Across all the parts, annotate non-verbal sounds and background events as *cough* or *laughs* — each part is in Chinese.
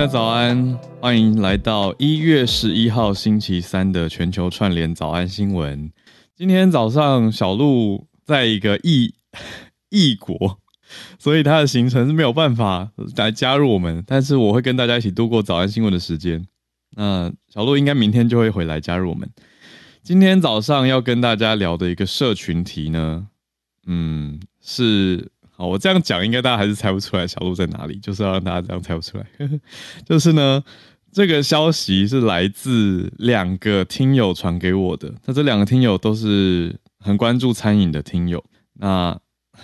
家早安，欢迎来到一月十一号星期三的全球串联早安新闻。今天早上，小鹿在一个异异国，所以他的行程是没有办法来加入我们。但是我会跟大家一起度过早安新闻的时间。那小鹿应该明天就会回来加入我们。今天早上要跟大家聊的一个社群题呢，嗯，是。哦，我这样讲，应该大家还是猜不出来小鹿在哪里，就是要让大家这样猜不出来。*laughs* 就是呢，这个消息是来自两个听友传给我的。那这两个听友都是很关注餐饮的听友。那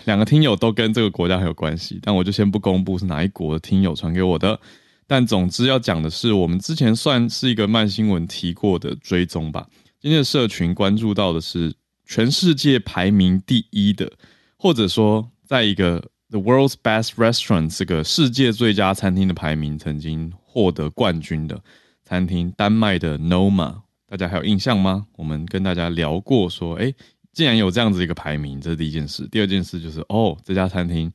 两个听友都跟这个国家很有关系，但我就先不公布是哪一国的听友传给我的。但总之要讲的是，我们之前算是一个慢新闻提过的追踪吧。今天的社群关注到的是全世界排名第一的，或者说。在一个 The World's Best Restaurant 这个世界最佳餐厅的排名曾经获得冠军的餐厅，丹麦的 Noma，大家还有印象吗？我们跟大家聊过，说，哎，既然有这样子一个排名，这是第一件事。第二件事就是，哦，这家餐厅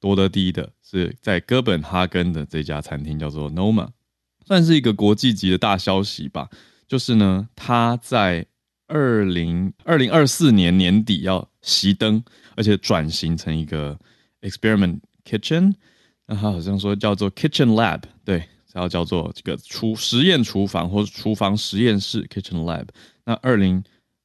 夺得第一的是在哥本哈根的这家餐厅，叫做 Noma，算是一个国际级的大消息吧。就是呢，它在二零二零二四年年底要熄灯。而且转型成一个 experiment kitchen，那它好像说叫做 kitchen lab，对，然后叫做这个厨实验厨房或者厨房实验室 kitchen lab。那二零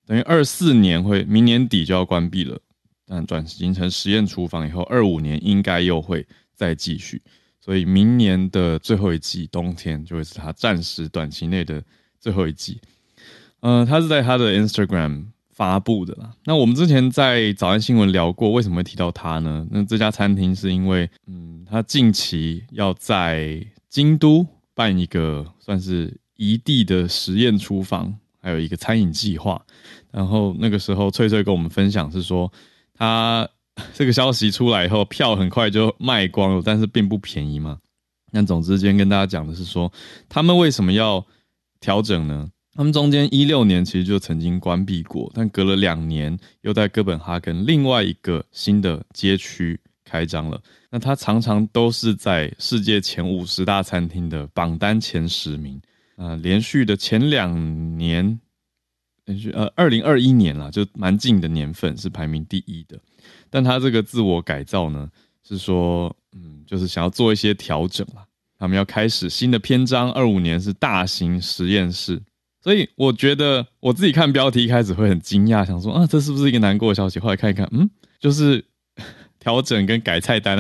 等于二四年会明年底就要关闭了，但转型成实验厨房以后，二五年应该又会再继续，所以明年的最后一季冬天就会是它暂时短期内的最后一季。嗯，他是在他的 Instagram。发布的啦。那我们之前在早安新闻聊过，为什么会提到它呢？那这家餐厅是因为，嗯，它近期要在京都办一个算是一地的实验厨房，还有一个餐饮计划。然后那个时候，翠翠跟我们分享是说，他这个消息出来以后，票很快就卖光了，但是并不便宜嘛。那总之，今天跟大家讲的是说，他们为什么要调整呢？他们中间一六年其实就曾经关闭过，但隔了两年又在哥本哈根另外一个新的街区开张了。那它常常都是在世界前五十大餐厅的榜单前十名啊，连续的前两年，连续呃二零二一年啦，就蛮近的年份是排名第一的。但它这个自我改造呢，是说嗯，就是想要做一些调整啦。他们要开始新的篇章，二五年是大型实验室。所以我觉得我自己看标题一开始会很惊讶，想说啊，这是不是一个难过的消息？后来看一看，嗯，就是调整跟改菜单。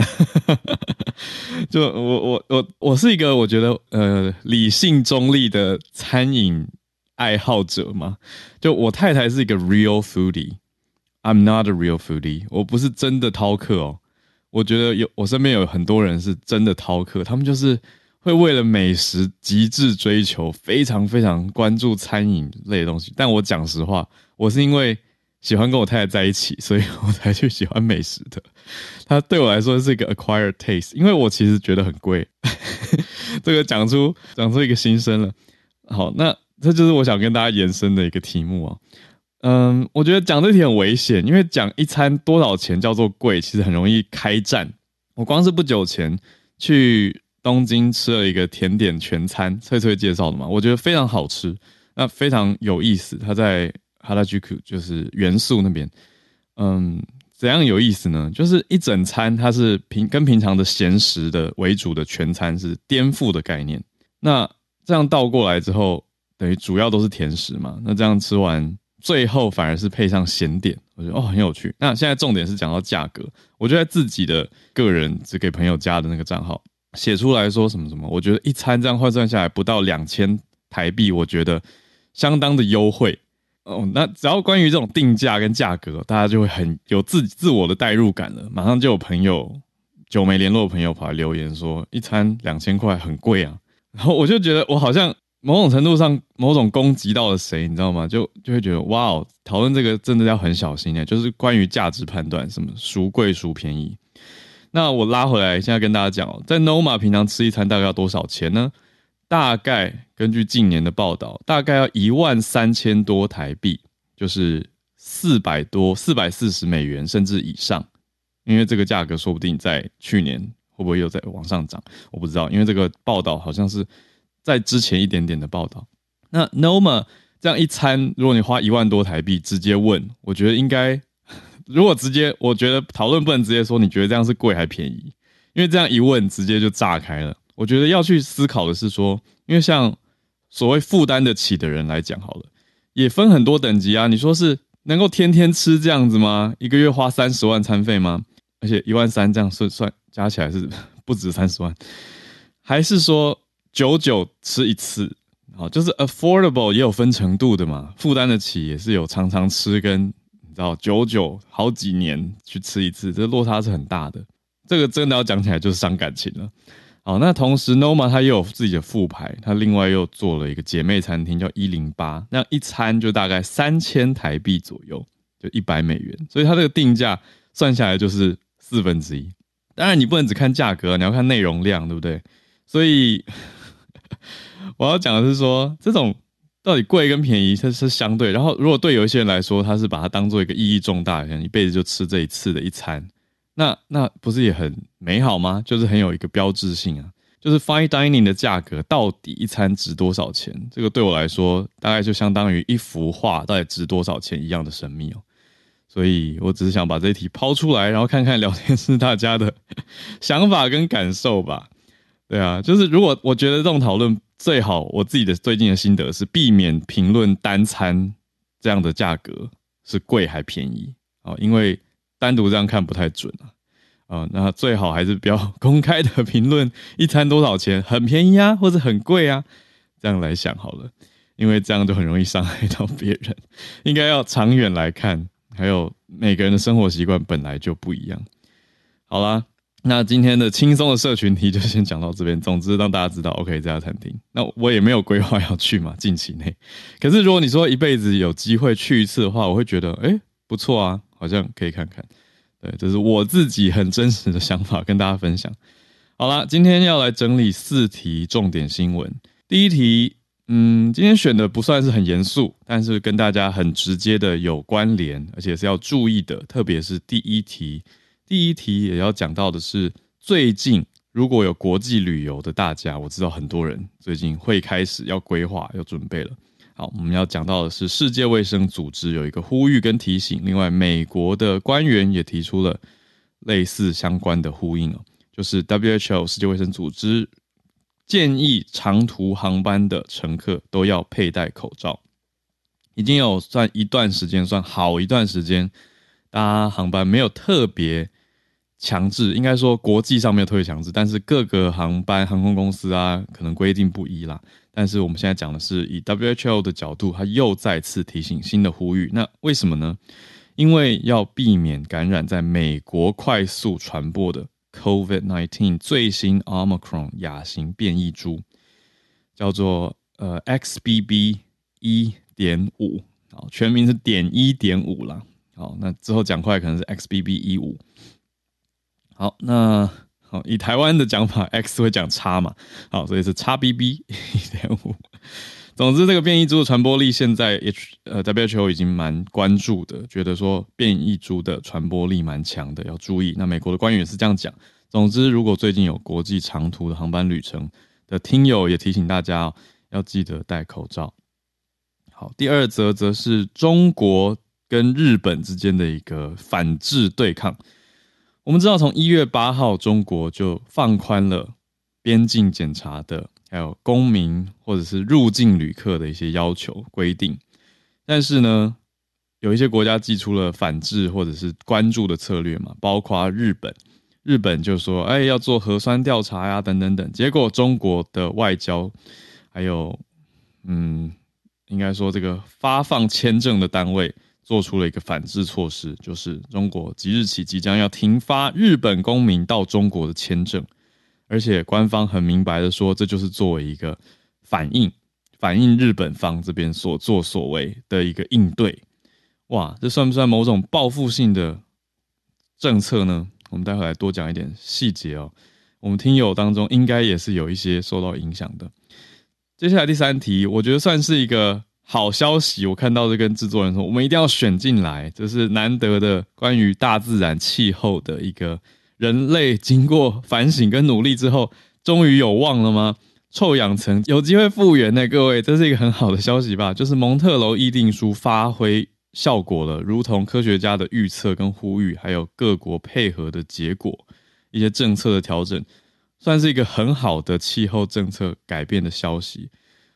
*laughs* 就我我我我是一个我觉得呃理性中立的餐饮爱好者嘛。就我太太是一个 real foodie，I'm not a real foodie，我不是真的饕客哦。我觉得有我身边有很多人是真的饕客，他们就是。会为了美食极致追求，非常非常关注餐饮类的东西。但我讲实话，我是因为喜欢跟我太太在一起，所以我才去喜欢美食的。它对我来说是一个 acquired taste，因为我其实觉得很贵。这个讲出讲出一个心声了。好，那这就是我想跟大家延伸的一个题目啊。嗯，我觉得讲这题很危险，因为讲一餐多少钱叫做贵，其实很容易开战。我光是不久前去。东京吃了一个甜点全餐，翠翠介绍的嘛，我觉得非常好吃。那非常有意思。它在哈拉居库，就是元素那边，嗯，怎样有意思呢？就是一整餐它是平跟平常的咸食的为主的全餐是颠覆的概念。那这样倒过来之后，等于主要都是甜食嘛。那这样吃完，最后反而是配上咸点，我觉得哦很有趣。那现在重点是讲到价格，我就在自己的个人只给朋友加的那个账号写出来说什么什么，我觉得一餐这样换算下来不到两千。台币我觉得相当的优惠哦。那只要关于这种定价跟价格，大家就会很有自自我的代入感了。马上就有朋友久没联络的朋友跑来留言说，一餐两千块很贵啊。*laughs* 然后我就觉得我好像某种程度上某种攻击到了谁，你知道吗？就就会觉得哇哦，讨论这个真的要很小心哎。就是关于价值判断，什么孰贵孰便宜。那我拉回来，现在跟大家讲，在 Noma 平常吃一餐大概要多少钱呢？大概根据近年的报道，大概要一万三千多台币，就是四百多、四百四十美元甚至以上。因为这个价格说不定在去年会不会又在往上涨，我不知道。因为这个报道好像是在之前一点点的报道。那 Noma 这样一餐，如果你花一万多台币直接问，我觉得应该，如果直接，我觉得讨论不能直接说你觉得这样是贵还便宜，因为这样一问直接就炸开了。我觉得要去思考的是说，因为像所谓负担得起的人来讲，好了，也分很多等级啊。你说是能够天天吃这样子吗？一个月花三十万餐费吗？而且一万三这样算算加起来是不止三十万，还是说久久吃一次？好，就是 affordable 也有分程度的嘛，负担得起也是有常常吃跟你知道久久好几年去吃一次，这落差是很大的。这个真的要讲起来就是伤感情了。好，那同时 Noma 它又有自己的副牌，它另外又做了一个姐妹餐厅，叫一零八，那一餐就大概三千台币左右，就一百美元，所以它这个定价算下来就是四分之一。当然你不能只看价格，你要看内容量，对不对？所以 *laughs* 我要讲的是说，这种到底贵跟便宜，它是相对。然后如果对有一些人来说，他是把它当做一个意义重大，可能一辈子就吃这一次的一餐。那那不是也很美好吗？就是很有一个标志性啊。就是 fine dining 的价格到底一餐值多少钱？这个对我来说，大概就相当于一幅画到底值多少钱一样的神秘哦。所以我只是想把这一题抛出来，然后看看聊天室大家的 *laughs* 想法跟感受吧。对啊，就是如果我觉得这种讨论最好，我自己的最近的心得是避免评论单餐这样的价格是贵还便宜啊，因为。单独这样看不太准啊，啊，那最好还是不要 *laughs* 公开的评论一餐多少钱，很便宜啊，或者很贵啊，这样来想好了，因为这样就很容易伤害到别人。应该要长远来看，还有每个人的生活习惯本来就不一样。好啦，那今天的轻松的社群题就先讲到这边。总之让大家知道，OK，这家餐厅，那我也没有规划要去嘛，近期内。可是如果你说一辈子有机会去一次的话，我会觉得，哎，不错啊。好像可以看看，对，这是我自己很真实的想法，跟大家分享。好了，今天要来整理四题重点新闻。第一题，嗯，今天选的不算是很严肃，但是跟大家很直接的有关联，而且是要注意的。特别是第一题，第一题也要讲到的是，最近如果有国际旅游的大家，我知道很多人最近会开始要规划、要准备了。好，我们要讲到的是世界卫生组织有一个呼吁跟提醒，另外美国的官员也提出了类似相关的呼应哦，就是 WHO 世界卫生组织建议长途航班的乘客都要佩戴口罩。已经有算一段时间，算好一段时间，搭航班没有特别强制，应该说国际上没有特别强制，但是各个航班航空公司啊，可能规定不一啦。但是我们现在讲的是以 WHO 的角度，他又再次提醒新的呼吁。那为什么呢？因为要避免感染在美国快速传播的 COVID-19 最新 Omicron 亚型变异株，叫做呃 XBB 一点五，好，全名是点一点五啦。好，那之后讲快可能是 XBB 一五。好，那。好，以台湾的讲法，*laughs* X 会讲叉嘛？好，所以是叉 BB *laughs* 一点五。总之，这个变异株的传播力现在 H 呃 WHO 已经蛮关注的，觉得说变异株的传播力蛮强的，要注意。那美国的官员也是这样讲。总之，如果最近有国际长途的航班旅程的听友，也提醒大家哦要记得戴口罩。好，第二则则是中国跟日本之间的一个反制对抗。我们知道，从一月八号，中国就放宽了边境检查的，还有公民或者是入境旅客的一些要求规定。但是呢，有一些国家寄出了反制或者是关注的策略嘛，包括日本。日本就说：“哎，要做核酸调查呀，等等等。”结果中国的外交还有，嗯，应该说这个发放签证的单位做出了一个反制措施，就是中国即日起即将要停发日本公民到中国的签证，而且官方很明白的说，这就是作为一个反应，反映日本方这边所作所为的一个应对。哇，这算不算某种报复性的政策呢？我们待会来多讲一点细节哦。我们听友当中应该也是有一些受到影响的。接下来第三题，我觉得算是一个好消息。我看到这跟制作人说，我们一定要选进来，这是难得的关于大自然气候的一个人类经过反省跟努力之后，终于有望了吗？臭氧层有机会复原呢？各位，这是一个很好的消息吧？就是蒙特楼议定书发挥。效果了，如同科学家的预测跟呼吁，还有各国配合的结果，一些政策的调整，算是一个很好的气候政策改变的消息。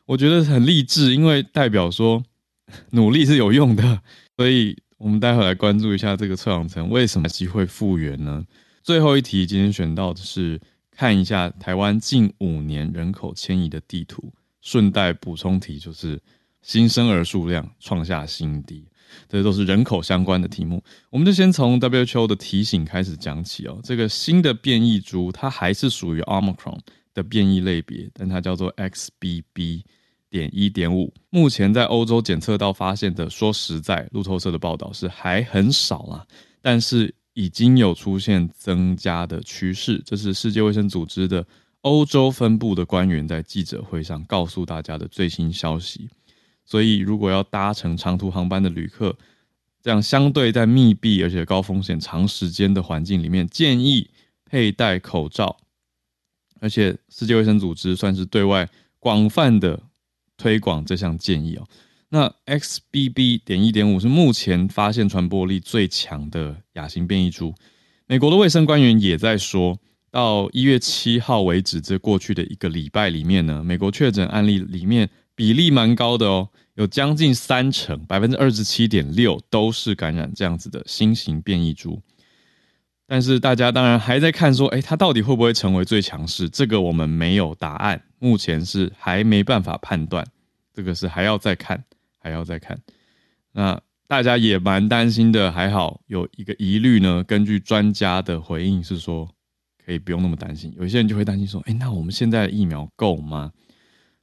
我觉得很励志，因为代表说 *laughs* 努力是有用的。所以，我们待会来关注一下这个臭氧层为什么机会复原呢？最后一题，今天选到的是看一下台湾近五年人口迁移的地图。顺带补充题，就是新生儿数量创下新低。这都是人口相关的题目，我们就先从 WHO 的提醒开始讲起哦。这个新的变异株，它还是属于 Omicron 的变异类别，但它叫做 XBB. 点一点五。目前在欧洲检测到发现的，说实在，路透社的报道是还很少啦，但是已经有出现增加的趋势。这是世界卫生组织的欧洲分部的官员在记者会上告诉大家的最新消息。所以，如果要搭乘长途航班的旅客，这样相对在密闭而且高风险、长时间的环境里面，建议佩戴口罩。而且，世界卫生组织算是对外广泛的推广这项建议哦。那 XBB. 点一点五是目前发现传播力最强的亚型变异株。美国的卫生官员也在说，到一月七号为止，这过去的一个礼拜里面呢，美国确诊案例里面。比例蛮高的哦，有将近三成，百分之二十七点六都是感染这样子的新型变异株。但是大家当然还在看说，哎，它到底会不会成为最强势？这个我们没有答案，目前是还没办法判断，这个是还要再看，还要再看。那大家也蛮担心的，还好有一个疑虑呢。根据专家的回应是说，可以不用那么担心。有些人就会担心说，哎，那我们现在疫苗够吗？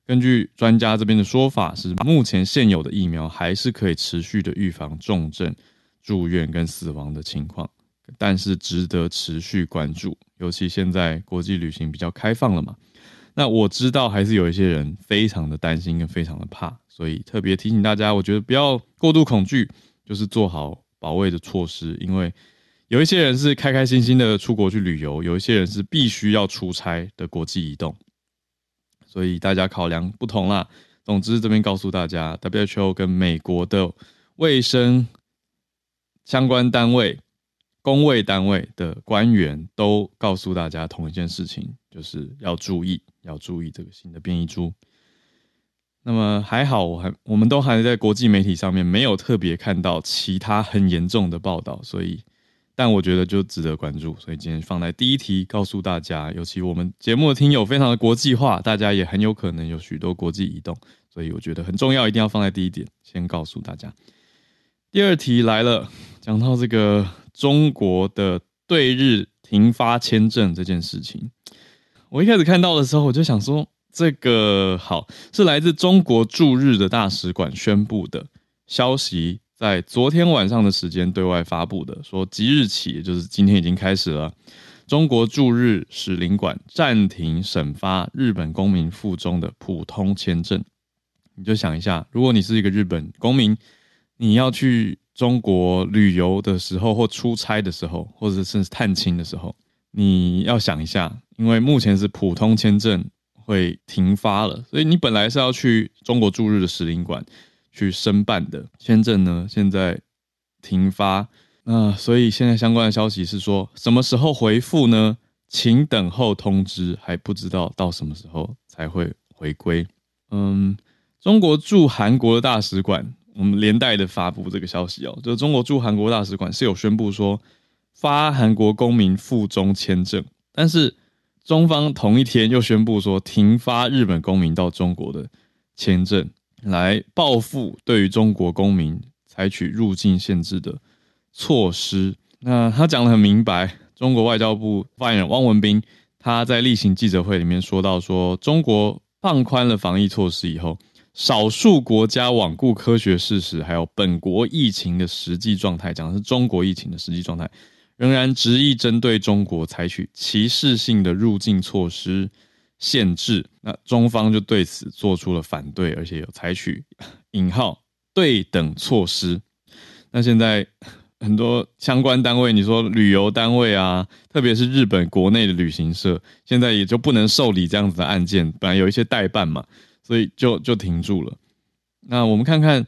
根据专家这边的说法，是目前现有的疫苗还是可以持续的预防重症、住院跟死亡的情况，但是值得持续关注。尤其现在国际旅行比较开放了嘛，那我知道还是有一些人非常的担心跟非常的怕，所以特别提醒大家，我觉得不要过度恐惧，就是做好保卫的措施。因为有一些人是开开心心的出国去旅游，有一些人是必须要出差的国际移动。所以大家考量不同啦。总之，这边告诉大家，WHO 跟美国的卫生相关单位、公卫单位的官员都告诉大家同一件事情，就是要注意，要注意这个新的变异株。那么还好，我还我们都还在国际媒体上面没有特别看到其他很严重的报道，所以。但我觉得就值得关注，所以今天放在第一题，告诉大家，尤其我们节目的听友非常的国际化，大家也很有可能有许多国际移动，所以我觉得很重要，一定要放在第一点，先告诉大家。第二题来了，讲到这个中国的对日停发签证这件事情，我一开始看到的时候，我就想说，这个好是来自中国驻日的大使馆宣布的消息。在昨天晚上的时间对外发布的，说即日起，也就是今天已经开始了，中国驻日使领馆暂停审发日本公民附中的普通签证。你就想一下，如果你是一个日本公民，你要去中国旅游的时候，或出差的时候，或者是探亲的时候，你要想一下，因为目前是普通签证会停发了，所以你本来是要去中国驻日的使领馆。去申办的签证呢，现在停发。那所以现在相关的消息是说，什么时候回复呢？请等候通知，还不知道到什么时候才会回归。嗯，中国驻韩国的大使馆，我们连带的发布这个消息哦，就是中国驻韩国大使馆是有宣布说发韩国公民赴中签证，但是中方同一天又宣布说停发日本公民到中国的签证，来报复对于中国公民采取入境限制的措施。那他讲的很明白。中国外交部发言人汪文斌他在例行记者会里面说到，说中国放宽了防疫措施以后，少数国家罔顾科学事实，还有本国疫情的实际状态，讲的是中国疫情的实际状态，仍然执意针对中国采取歧视性的入境措施限制。那中方就对此做出了反对，而且有采取引号对等措施。那现在。很多相关单位，你说旅游单位啊，特别是日本国内的旅行社，现在也就不能受理这样子的案件。本来有一些代办嘛，所以就就停住了。那我们看看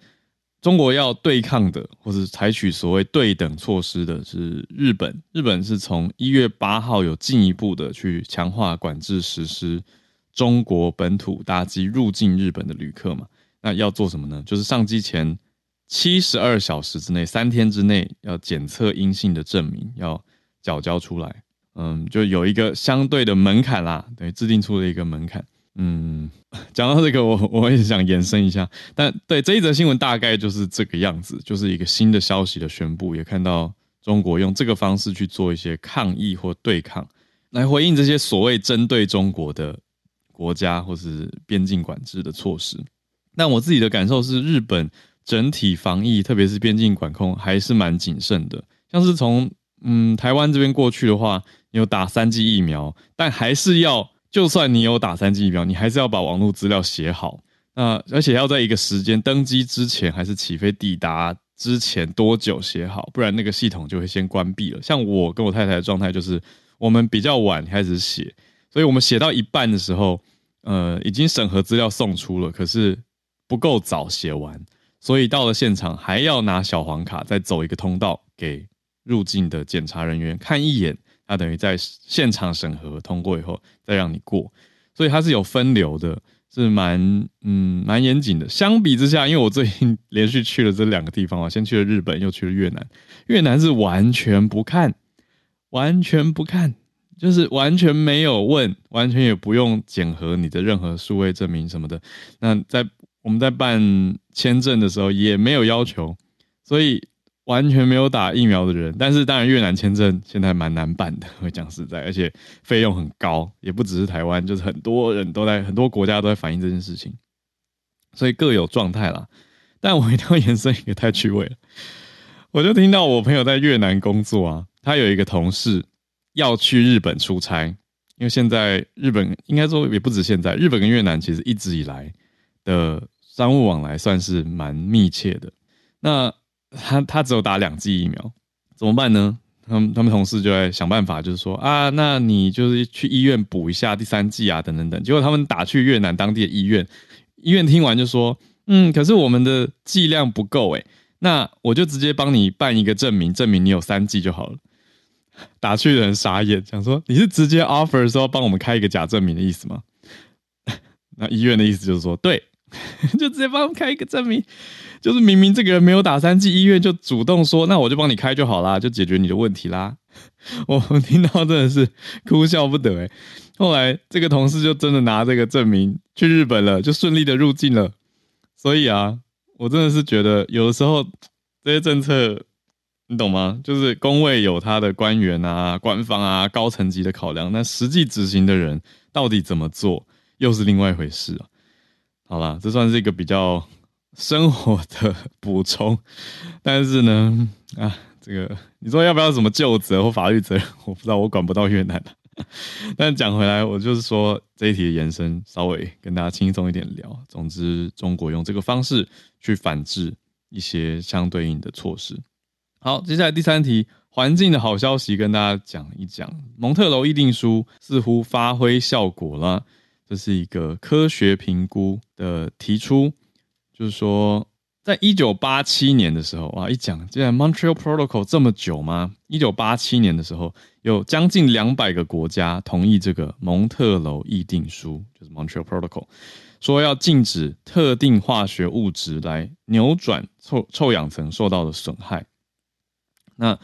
中国要对抗的，或是采取所谓对等措施的是日本。日本是从一月八号有进一步的去强化管制实施中国本土搭机入境日本的旅客嘛？那要做什么呢？就是上机前。七十二小时之内，三天之内要检测阴性的证明要缴交出来，嗯，就有一个相对的门槛啦，对，制定出了一个门槛。嗯，讲到这个，我我也想延伸一下，但对这一则新闻大概就是这个样子，就是一个新的消息的宣布，也看到中国用这个方式去做一些抗议或对抗，来回应这些所谓针对中国的国家或是边境管制的措施。但我自己的感受是，日本。整体防疫，特别是边境管控，还是蛮谨慎的。像是从嗯台湾这边过去的话，有打三剂疫苗，但还是要，就算你有打三剂疫苗，你还是要把网络资料写好。那而且要在一个时间登机之前，还是起飞抵达之前多久写好，不然那个系统就会先关闭了。像我跟我太太的状态就是，我们比较晚开始写，所以我们写到一半的时候，呃，已经审核资料送出了，可是不够早写完。所以到了现场还要拿小黄卡，再走一个通道给入境的检查人员看一眼，他等于在现场审核通过以后再让你过，所以它是有分流的，是蛮嗯蛮严谨的。相比之下，因为我最近 *laughs* 连续去了这两个地方啊，先去了日本，又去了越南，越南是完全不看，完全不看，就是完全没有问，完全也不用检核你的任何数位证明什么的。那在我们在办签证的时候也没有要求，所以完全没有打疫苗的人。但是当然，越南签证现在蛮难办的，我讲实在，*laughs* 而且费用很高，也不只是台湾，就是很多人都在很多国家都在反映这件事情，所以各有状态啦。但我一定要延伸一个太趣味了，*laughs* 我就听到我朋友在越南工作啊，他有一个同事要去日本出差，因为现在日本应该说也不止现在，日本跟越南其实一直以来的。商务往来算是蛮密切的，那他他只有打两剂疫苗，怎么办呢？他们他们同事就在想办法，就是说啊，那你就是去医院补一下第三剂啊，等等等。结果他们打去越南当地的医院，医院听完就说，嗯，可是我们的剂量不够诶，那我就直接帮你办一个证明，证明你有三剂就好了。打去的人傻眼，想说你是直接 offer 说帮我们开一个假证明的意思吗？*laughs* 那医院的意思就是说，对。*laughs* 就直接帮我们开一个证明，就是明明这个人没有打三剂，医院就主动说，那我就帮你开就好啦，就解决你的问题啦。*laughs* 我听到真的是哭笑不得哎。后来这个同事就真的拿这个证明去日本了，就顺利的入境了。所以啊，我真的是觉得有的时候这些政策，你懂吗？就是工位有他的官员啊、官方啊、高层级的考量，那实际执行的人到底怎么做，又是另外一回事啊。好了，这算是一个比较生活的补充，*laughs* 但是呢，啊，这个你说要不要什么救责或法律责任？*laughs* 我不知道，我管不到越南的。*laughs* 但讲回来，我就是说这一题的延伸，稍微跟大家轻松一点聊。总之，中国用这个方式去反制一些相对应的措施。好，接下来第三题，环境的好消息跟大家讲一讲。蒙特楼议定书似乎发挥效果了。这是一个科学评估的提出，就是说，在一九八七年的时候，哇，一讲，竟然 Montreal Protocol 这么久吗？一九八七年的时候，有将近两百个国家同意这个蒙特楼议定书，就是 Montreal Protocol，说要禁止特定化学物质来扭转臭臭氧层受到的损害。那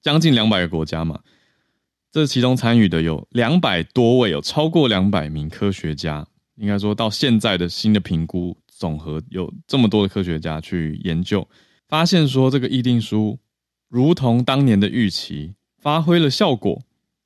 将近两百个国家嘛，这其中参与的有两百多位，有超过两百名科学家。应该说到现在的新的评估总和，有这么多的科学家去研究，发现说这个议定书如同当年的预期发挥了效果，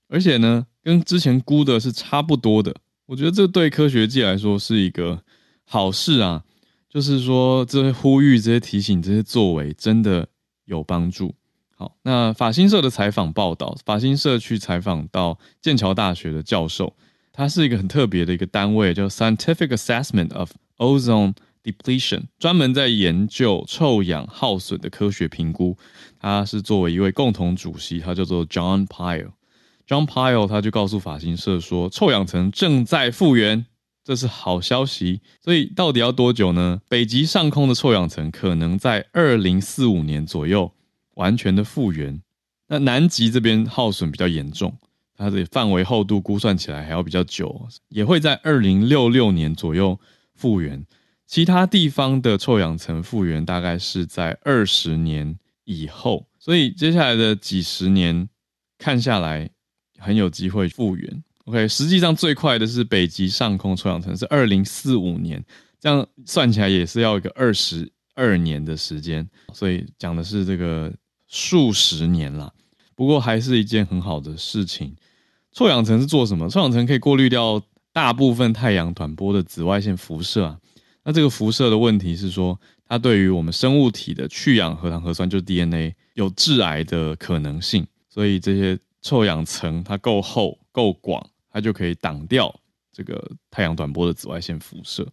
而且呢，跟之前估的是差不多的。我觉得这对科学界来说是一个好事啊，就是说这些呼吁、这些提醒、这些作为真的有帮助。好，那法新社的采访报道，法新社去采访到剑桥大学的教授，他是一个很特别的一个单位，叫 Scientific Assessment of Ozone Depletion，专门在研究臭氧耗损的科学评估。他是作为一位共同主席，他叫做 John Pyle。John Pyle 他就告诉法新社说，臭氧层正在复原，这是好消息。所以到底要多久呢？北极上空的臭氧层可能在二零四五年左右。完全的复原，那南极这边耗损比较严重，它的范围厚度估算起来还要比较久，也会在二零六六年左右复原。其他地方的臭氧层复原大概是在二十年以后，所以接下来的几十年看下来很有机会复原。OK，实际上最快的是北极上空臭氧层是二零四五年，这样算起来也是要一个二十二年的时间，所以讲的是这个。数十年啦，不过还是一件很好的事情。臭氧层是做什么？臭氧层可以过滤掉大部分太阳短波的紫外线辐射啊。那这个辐射的问题是说，它对于我们生物体的去氧核糖核酸，就是 DNA，有致癌的可能性。所以这些臭氧层它够厚够广，它就可以挡掉这个太阳短波的紫外线辐射。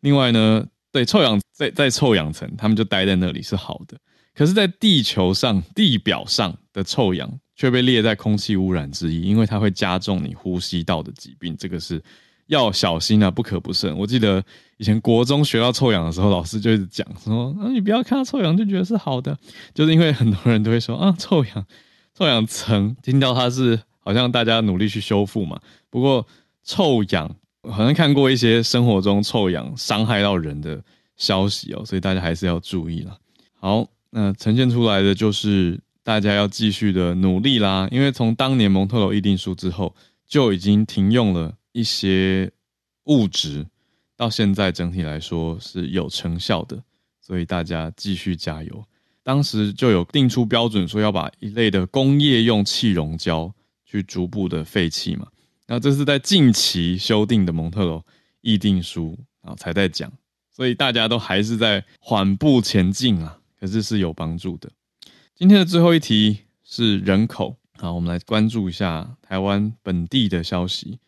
另外呢，对臭氧在在臭氧层，它们就待在那里是好的。可是，在地球上地表上的臭氧却被列在空气污染之一，因为它会加重你呼吸道的疾病，这个是要小心啊，不可不慎。我记得以前国中学到臭氧的时候，老师就一直讲说：“啊，你不要看到臭氧就觉得是好的，就是因为很多人都会说啊，臭氧，臭氧层听到它是好像大家努力去修复嘛。不过臭氧好像看过一些生活中臭氧伤害到人的消息哦，所以大家还是要注意了。好。那呈现出来的就是大家要继续的努力啦，因为从当年蒙特罗议定书之后就已经停用了一些物质，到现在整体来说是有成效的，所以大家继续加油。当时就有定出标准，说要把一类的工业用气溶胶去逐步的废弃嘛。那这是在近期修订的蒙特罗议定书啊才在讲，所以大家都还是在缓步前进啊。可是是有帮助的。今天的最后一题是人口，好，我们来关注一下台湾本地的消息。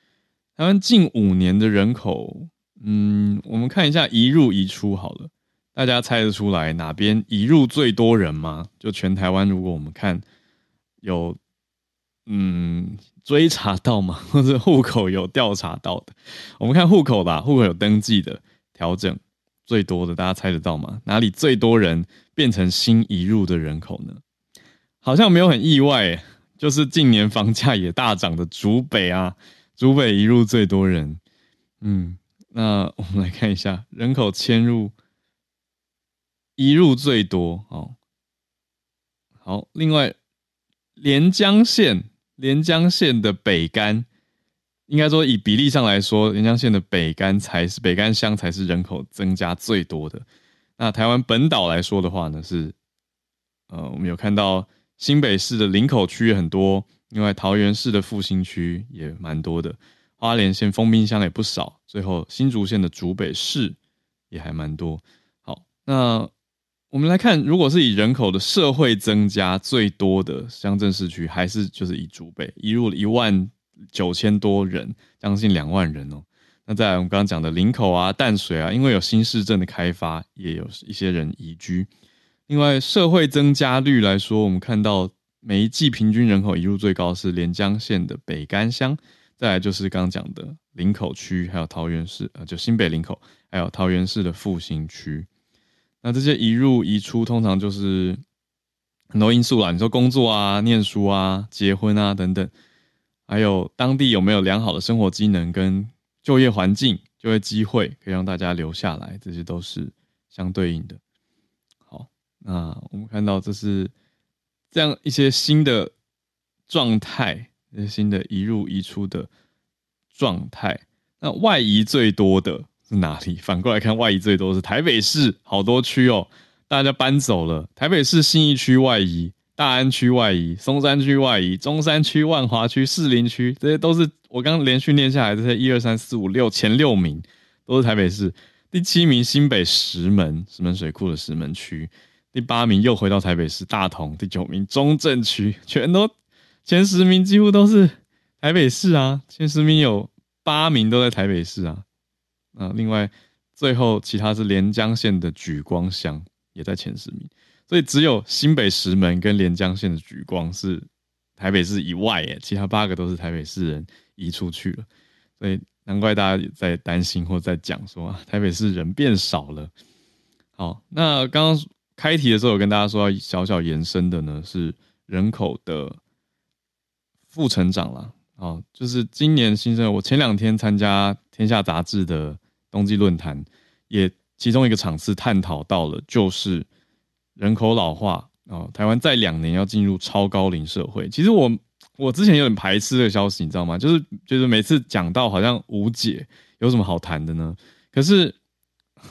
台湾近五年的人口，嗯，我们看一下移入移出好了，大家猜得出来哪边移入最多人吗？就全台湾，如果我们看有，嗯，追查到吗？*laughs* 或者户口有调查到的，我们看户口吧，户口有登记的调整。最多的，大家猜得到吗？哪里最多人变成新移入的人口呢？好像没有很意外，就是近年房价也大涨的竹北啊，竹北移入最多人。嗯，那我们来看一下人口迁入移入最多哦。好，另外连江县连江县的北干。应该说，以比例上来说，连江县的北干才是北干乡才是人口增加最多的。那台湾本岛来说的话呢，是呃，我们有看到新北市的林口区很多，另外桃园市的复兴区也蛮多的，花莲县丰滨乡也不少，最后新竹县的竹北市也还蛮多。好，那我们来看，如果是以人口的社会增加最多的乡镇市区，还是就是以竹北移入一万。九千多人，将近两万人哦。那在我们刚刚讲的林口啊、淡水啊，因为有新市镇的开发，也有一些人移居。另外，社会增加率来说，我们看到每一季平均人口移入最高是连江县的北干乡，再来就是刚刚讲的林口区，还有桃园市，呃，就新北林口，还有桃园市的复兴区。那这些移入移出，通常就是很多因素啦。你说工作啊、念书啊、结婚啊等等，还有当地有没有良好的生活机能跟就业环境、就业机会，可以让大家留下来，这些都是相对应的。好，那我们看到这是这样一些新的状态，一些新的移入移出的状态。那外移最多的是。哪里？反过来看，外移最多是台北市，好多区哦，大家搬走了。台北市信义区外移，大安区外移，松山区外移，中山区、万华区、士林区，这些都是我刚连续念下来，这些一二三四五六前六名都是台北市。第七名新北石门，石门水库的石门区。第八名又回到台北市大同。第九名中正区，全都前十名几乎都是台北市啊，前十名有八名都在台北市啊。啊，另外，最后其他是连江县的莒光乡也在前十名，所以只有新北石门跟连江县的莒光是台北市以外耶，其他八个都是台北市人移出去了，所以难怪大家在担心或在讲说啊，台北市人变少了。好，那刚刚开题的时候有跟大家说要小小延伸的呢，是人口的负成长了。哦，就是今年新生，我前两天参加天下杂志的。冬季论坛也其中一个场次探讨到了，就是人口老化啊，台湾在两年要进入超高龄社会。其实我我之前有点排斥这个消息，你知道吗？就是就是每次讲到好像无解，有什么好谈的呢？可是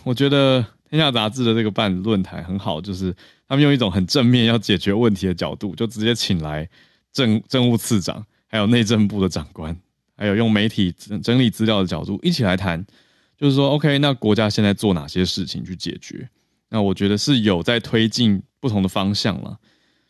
我觉得天下杂志的这个办论坛很好，就是他们用一种很正面要解决问题的角度，就直接请来政政务次长，还有内政部的长官，还有用媒体整整理资料的角度一起来谈。就是说，OK，那国家现在做哪些事情去解决？那我觉得是有在推进不同的方向了，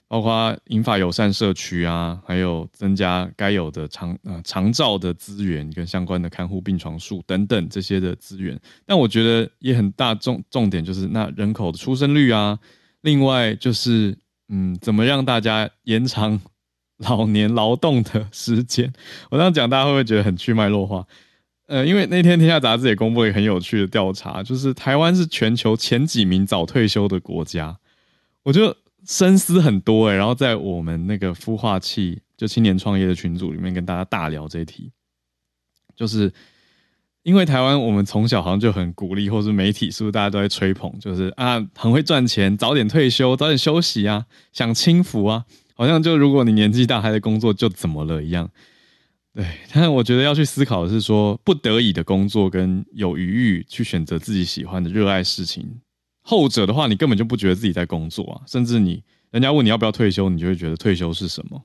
包括引法友善社区啊，还有增加该有的长啊长照的资源跟相关的看护病床数等等这些的资源。但我觉得也很大重重点就是那人口的出生率啊，另外就是嗯，怎么让大家延长 *laughs* 老年劳动的时间？我这样讲，大家会不会觉得很去脉络化？呃，因为那天《天下杂志》也公布了一个很有趣的调查，就是台湾是全球前几名早退休的国家，我就深思很多哎，然后在我们那个孵化器就青年创业的群组里面跟大家大聊这一题，就是因为台湾我们从小好像就很鼓励，或是媒体是不是大家都在吹捧，就是啊很会赚钱，早点退休，早点休息啊，享清福啊，好像就如果你年纪大还在工作就怎么了一样。对，*laughs* 但我觉得要去思考的是说，不得已的工作跟有余裕去选择自己喜欢的热爱事情，后者的话，你根本就不觉得自己在工作啊，甚至你人家问你要不要退休，你就会觉得退休是什么，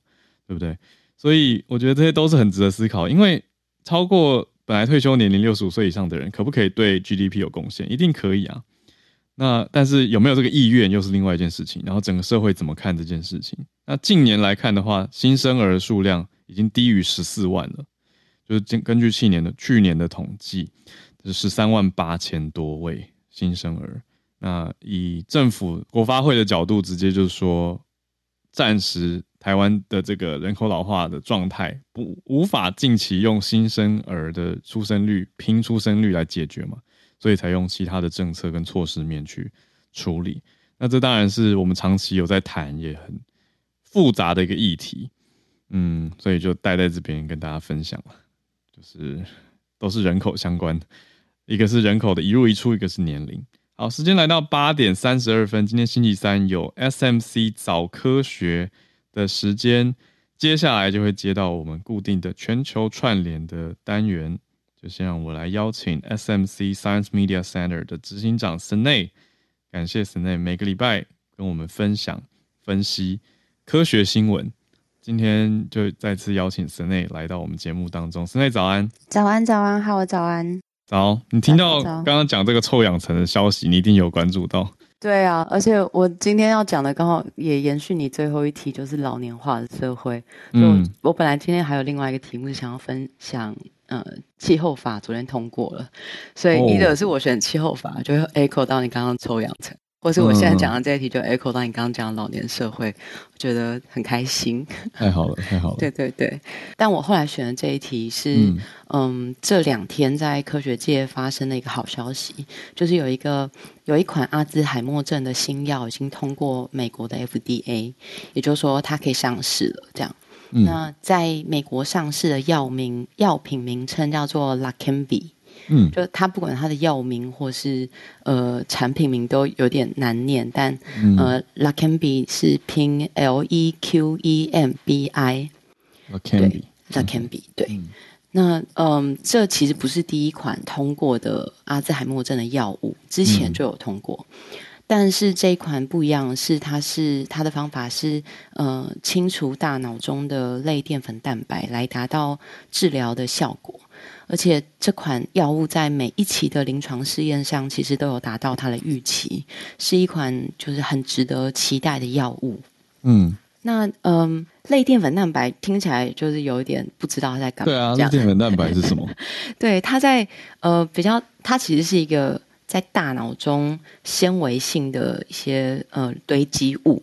对不对？所以我觉得这些都是很值得思考，因为超过本来退休年龄六十五岁以上的人，可不可以对 GDP 有贡献？一定可以啊。那但是有没有这个意愿，又是另外一件事情。然后整个社会怎么看这件事情？那近年来看的话，新生儿数量。已经低于十四万了，就是根根据去年的去年的统计，是十三万八千多位新生儿。那以政府国发会的角度，直接就是说，暂时台湾的这个人口老化的状态，不无法近期用新生儿的出生率拼出生率来解决嘛，所以才用其他的政策跟措施面去处理。那这当然是我们长期有在谈，也很复杂的一个议题。嗯，所以就待在这边跟大家分享了，就是都是人口相关的，一个是人口的一入一出，一个是年龄。好，时间来到八点三十二分，今天星期三有 SMC 早科学的时间，接下来就会接到我们固定的全球串联的单元，就先让我来邀请 SMC Science Media Center 的执行长 Snay，感谢 Snay 每个礼拜跟我们分享分析科学新闻。今天就再次邀请神内来到我们节目当中。神内早安，早安，早安，好，早安，早。你听到刚刚讲这个臭氧层的消息，你一定有关注到。对啊，而且我今天要讲的刚好也延续你最后一题，就是老年化的社会。嗯，我本来今天还有另外一个题目想要分享，呃，气候法昨天通过了，所以一的是我选气候法，就会 echo 到你刚刚臭氧层。或是我现在讲的这一题就 echo 到你刚刚讲的老年社会，我觉得很开心。太好了，太好了。对对对，但我后来选的这一题是，嗯，这两天在科学界发生的一个好消息，就是有一个有一款阿兹海默症的新药已经通过美国的 FDA，也就是说它可以上市了。这样，那在美国上市的药名药品名称叫做 l a c a m b i 嗯，就它不管它的药名或是呃产品名都有点难念，但呃 l a c a m b i 是拼 L E Q E M B I，l a c a m b i l a c a m b i 对。那嗯，这其实不是第一款通过的阿兹海默症的药物，之前就有通过，但是这一款不一样，是它是它的方法是呃清除大脑中的类淀粉蛋白，来达到治疗的效果。而且这款药物在每一期的临床试验上，其实都有达到它的预期，是一款就是很值得期待的药物。嗯，那嗯，类淀粉蛋白听起来就是有一点不知道它在干嘛。对啊，类淀粉蛋白是什么？*laughs* 对，它在呃比较，它其实是一个在大脑中纤维性的一些呃堆积物。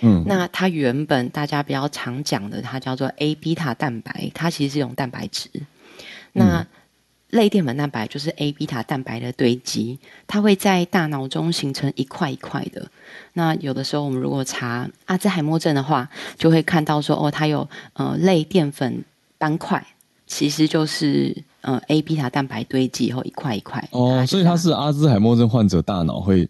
嗯，那它原本大家比较常讲的，它叫做 A 贝塔蛋白，它其实是一种蛋白质。那类淀粉蛋白就是 A 贝塔蛋白的堆积，它会在大脑中形成一块一块的。那有的时候我们如果查阿兹海默症的话，就会看到说哦，它有呃类淀粉斑块，其实就是呃 A 贝塔蛋白堆积后一块一块。哦，所以它是阿兹海默症患者大脑会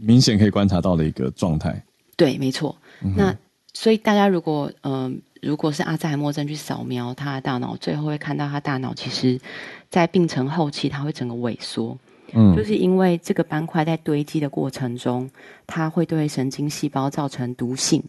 明显可以观察到的一个状态。对，没错。那所以大家如果嗯。如果是阿兹海默症去扫描他的大脑，最后会看到他大脑其实，在病程后期，它会整个萎缩。嗯，就是因为这个斑块在堆积的过程中，它会对神经细胞造成毒性。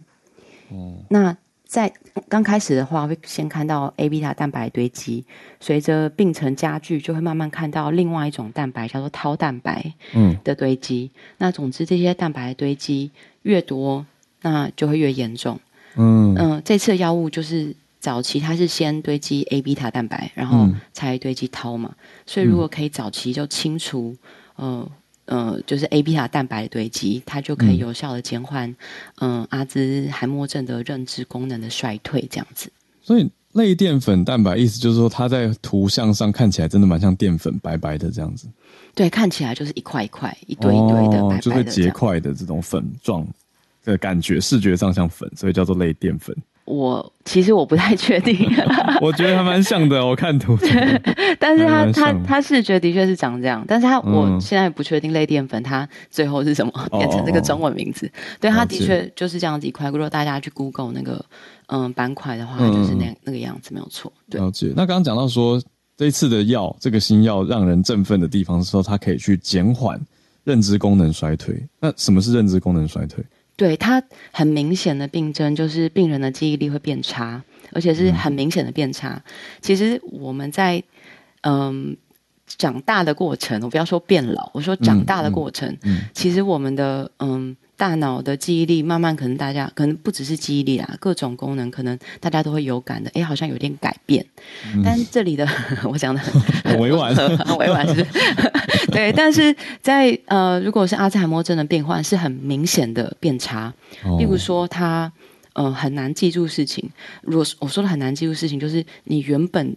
嗯，那在刚开始的话，会先看到 A 贝塔蛋白堆积，随着病程加剧，就会慢慢看到另外一种蛋白，叫做涛蛋白。嗯，的堆积。那总之，这些蛋白堆积越多，那就会越严重。嗯嗯，这次的药物就是早期它是先堆积 A 贝塔蛋白，然后才堆积 tau 嘛。所以如果可以早期就清除，呃呃，就是 A B 塔蛋白的堆积，它就可以有效的减缓嗯阿兹海默症的认知功能的衰退这样子。所以类淀粉蛋白意思就是说，它在图像上看起来真的蛮像淀粉，白白的这样子。对，看起来就是一块一块、一堆一堆的，白白就会结块的这种粉状。的感觉，视觉上像粉，所以叫做类淀粉。我其实我不太确定，*laughs* 我觉得还蛮像的。我看图，*laughs* 但是它它它视觉的确是长这样，但是它我现在不确定类淀粉它最后是什么变成这个中文名字。对，它的确就是这样子一块。如果大家去 Google 那个嗯板块的话，就是那那个样子，没有错。了解。那刚刚讲到说这一次的药，这个新药让人振奋的地方是说它可以去减缓认知功能衰退。那什么是认知功能衰退？对它很明显的病症就是病人的记忆力会变差，而且是很明显的变差。其实我们在嗯长大的过程，我不要说变老，我说长大的过程，其实我们的嗯。大脑的记忆力慢慢，可能大家可能不只是记忆力啦，各种功能可能大家都会有感的。哎，好像有点改变。但这里的 *laughs* 我讲的很 *laughs* 委婉，很 *laughs* 委婉是。对，但是在呃，如果是阿兹海默症的变换，是很明显的变差。例如说，他呃很难记住事情。如果我说的很难记住事情，就是你原本。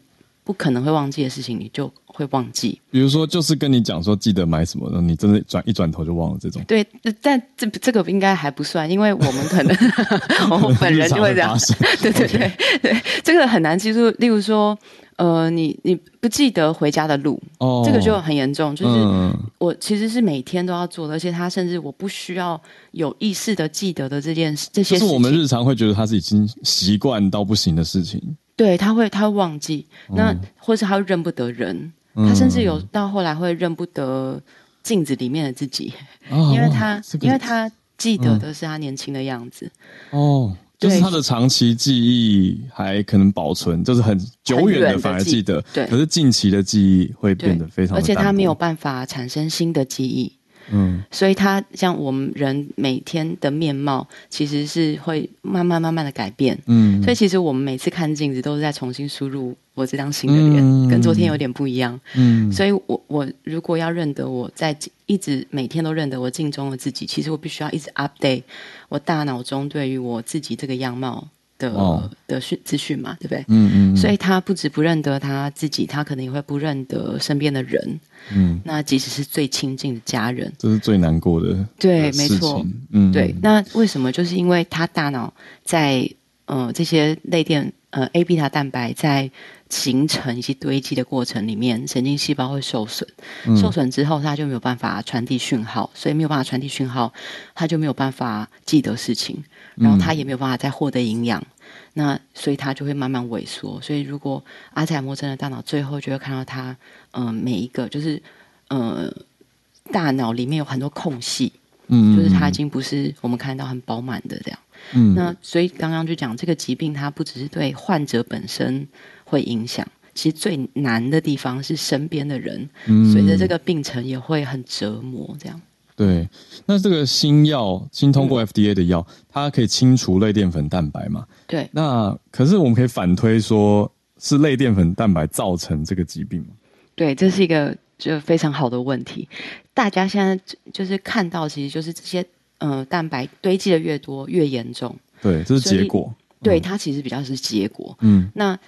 不可能会忘记的事情，你就会忘记。比如说，就是跟你讲说记得买什么，你真的转一转头就忘了这种。对，但这这个应该还不算，因为我们可能 *laughs* 我们本人就会这样。对对对对，这个很难记住。例如说，呃，你你不记得回家的路，哦，这个就很严重。就是我其实是每天都要做的，而且他甚至我不需要有意识的记得的这件事，这些是我们日常会觉得他是已经习惯到不行的事情。对他会，他会忘记，那或是他会认不得人，他甚至有到后来会认不得镜子里面的自己，因为他因为他记得的是他年轻的样子。哦，就是他的长期记忆还可能保存，就是很久远的反而记得，对，可是近期的记忆会变得非常，而且他没有办法产生新的记忆。嗯，所以它像我们人每天的面貌，其实是会慢慢慢慢的改变。嗯，所以其实我们每次看镜子都是在重新输入我这张新的脸，跟昨天有点不一样。嗯，所以我我如果要认得我在一直每天都认得我镜中的自己，其实我必须要一直 update 我大脑中对于我自己这个样貌。的的讯资讯嘛，对不对？嗯嗯。所以他不止不认得他自己，他可能也会不认得身边的人。嗯。那即使是最亲近的家人，这是最难过的。对，没错。嗯，对。那为什么？就是因为他大脑在呃这些类电呃 A 贝塔蛋白在形成以及堆积的过程里面，神经细胞会受损。受损之后，它就没有办法传递讯号，所以没有办法传递讯号，它就没有办法记得事情。然后它也没有办法再获得营养，那所以它就会慢慢萎缩。所以如果阿兹海默症的大脑最后就会看到它，嗯，每一个就是呃大脑里面有很多空隙，嗯，就是它已经不是我们看到很饱满的这样。嗯，那所以刚刚就讲这个疾病，它不只是对患者本身会影响，其实最难的地方是身边的人，随着这个病程也会很折磨这样。对，那这个新药新通过 FDA 的药，它可以清除类淀粉蛋白嘛？对。那可是我们可以反推说，是类淀粉蛋白造成这个疾病吗？对，这是一个就非常好的问题。大家现在就是看到，其实就是这些呃蛋白堆积的越多越严重。对，这是结果。对，它其实比较是结果。嗯。那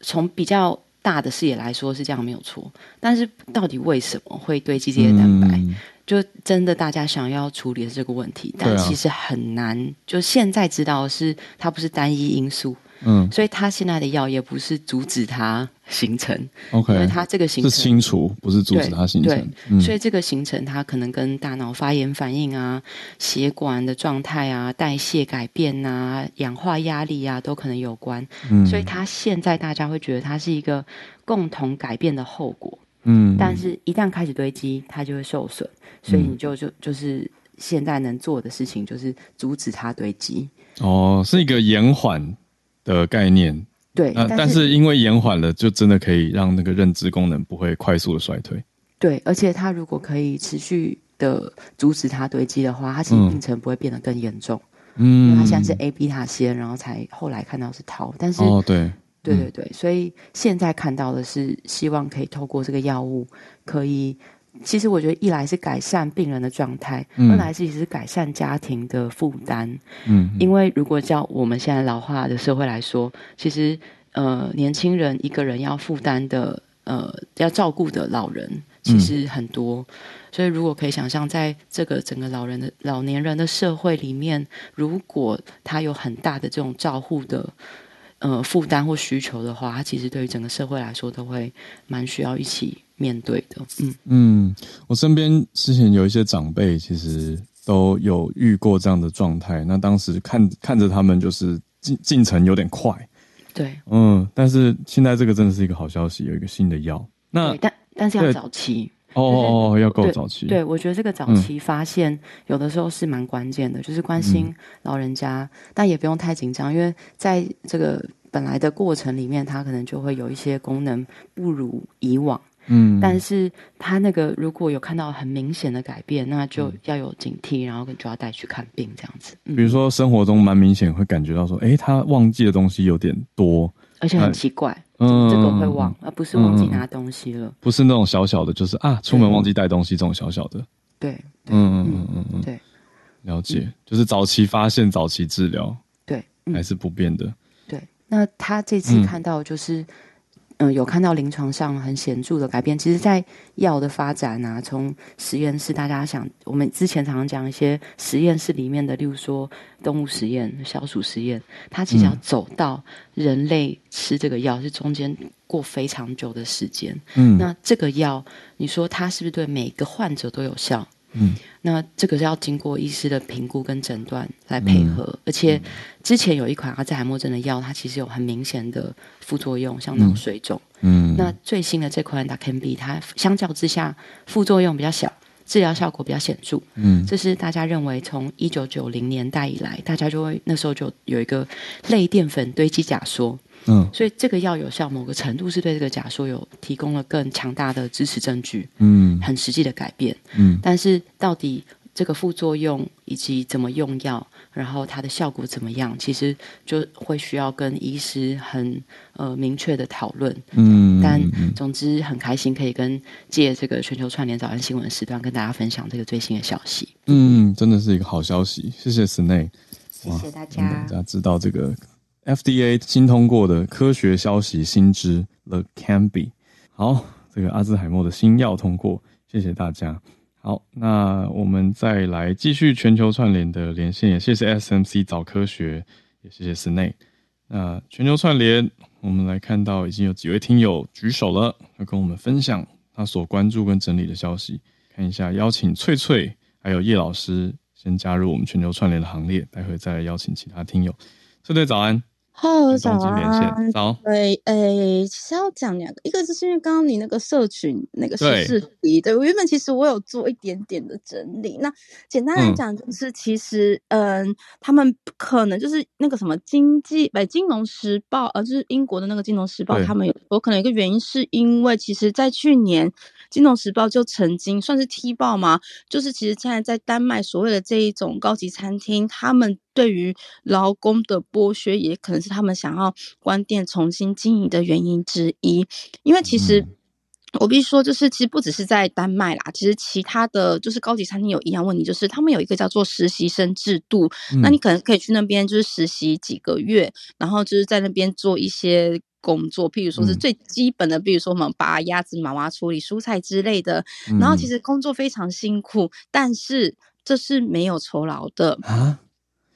从比较大的视野来说是这样没有错，但是到底为什么会堆积这些蛋白？就真的大家想要处理的这个问题，但其实很难。就现在知道是它不是单一因素，嗯，所以它现在的药也不是阻止它形成，OK，因为它这个形成是清除，不是阻止它形成。对，所以这个形成它可能跟大脑发炎反应啊、血管的状态啊、代谢改变啊、氧化压力啊都可能有关。嗯，所以它现在大家会觉得它是一个共同改变的后果。嗯，但是一旦开始堆积，它就会受损，所以你就就就是现在能做的事情就是阻止它堆积。哦，是一个延缓的概念。对，但是因为延缓了，就真的可以让那个认知功能不会快速的衰退。对，而且它如果可以持续的阻止它堆积的话，它其实病程不会变得更严重。嗯，因为它现在是 A、B 塔先，然后才后来看到是桃，但是哦对。对对对，所以现在看到的是希望可以透过这个药物，可以，其实我觉得一来是改善病人的状态，二来是其实改善家庭的负担。嗯，因为如果叫我们现在老化的社会来说，其实呃年轻人一个人要负担的呃要照顾的老人其实很多，所以如果可以想象在这个整个老人的老年人的社会里面，如果他有很大的这种照护的。呃，负担或需求的话，他其实对于整个社会来说都会蛮需要一起面对的。嗯嗯，我身边之前有一些长辈，其实都有遇过这样的状态。那当时看看着他们，就是进进程有点快。对，嗯，但是现在这个真的是一个好消息，有一个新的药。那但但是要早期。哦哦，要够早期。对，我觉得这个早期发现有的时候是蛮关键的，就是关心老人家，但也不用太紧张，因为在这个本来的过程里面，他可能就会有一些功能不如以往。嗯，但是他那个如果有看到很明显的改变，那就要有警惕，然后就要带去看病这样子。比如说生活中蛮明显会感觉到说，哎，他忘记的东西有点多。而且很奇怪，嗯，这个会忘，而不是忘记拿东西了。不是那种小小的，就是啊，出门忘记带东西这种小小的。对，嗯嗯嗯嗯嗯，对，了解，就是早期发现，早期治疗，对，还是不变的。对，那他这次看到就是。嗯，有看到临床上很显著的改变。其实，在药的发展啊，从实验室，大家想，我们之前常常讲一些实验室里面的，例如说动物实验、小鼠实验，它其实要走到人类吃这个药，是中间过非常久的时间。嗯，那这个药，你说它是不是对每个患者都有效？嗯，那这个是要经过医师的评估跟诊断来配合，而且之前有一款阿兹海默症的药，它其实有很明显的副作用，像脑水肿。嗯，那最新的这款 d 肯 b 它相较之下副作用比较小，治疗效果比较显著。嗯，这是大家认为从一九九零年代以来，大家就会那时候就有一个类淀粉堆积假说。嗯，所以这个药有效，某个程度是对这个假说有提供了更强大的支持证据，嗯，很实际的改变，嗯，但是到底这个副作用以及怎么用药，然后它的效果怎么样，其实就会需要跟医师很呃明确的讨论，嗯，但总之很开心可以跟借这个全球串联早安新闻时段跟大家分享这个最新的消息，嗯，真的是一个好消息，谢谢 Snay，谢谢大家，大家知道这个。FDA 新通过的科学消息新知 The Canby，好，这个阿兹海默的新药通过，谢谢大家。好，那我们再来继续全球串联的连线，也谢谢 SMC 早科学，也谢谢 Snay。那全球串联，我们来看到已经有几位听友举手了，要跟我们分享他所关注跟整理的消息。看一下，邀请翠翠还有叶老师先加入我们全球串联的行列，待会再来邀请其他听友。翠翠早安。好，早安。早。对，诶，其实要讲两个，一个就是因为刚刚你那个社群那个实事题，对我原本其实我有做一点点的整理。那简单来讲，就是其实，嗯，他们可能就是那个什么经济，哎，金融时报，呃，就是英国的那个金融时报，他们有，我可能一个原因是因为，其实在去年。金融时报就曾经算是踢爆吗？就是其实现在在丹麦所谓的这一种高级餐厅，他们对于劳工的剥削，也可能是他们想要关店重新经营的原因之一。因为其实我必须说，就是其实不只是在丹麦啦，其实其他的就是高级餐厅有一样问题，就是他们有一个叫做实习生制度。那你可能可以去那边就是实习几个月，然后就是在那边做一些。工作，譬如说是最基本的，比如说我们拔鸭子毛啊、处理蔬菜之类的。然后其实工作非常辛苦，但是这是没有酬劳的啊。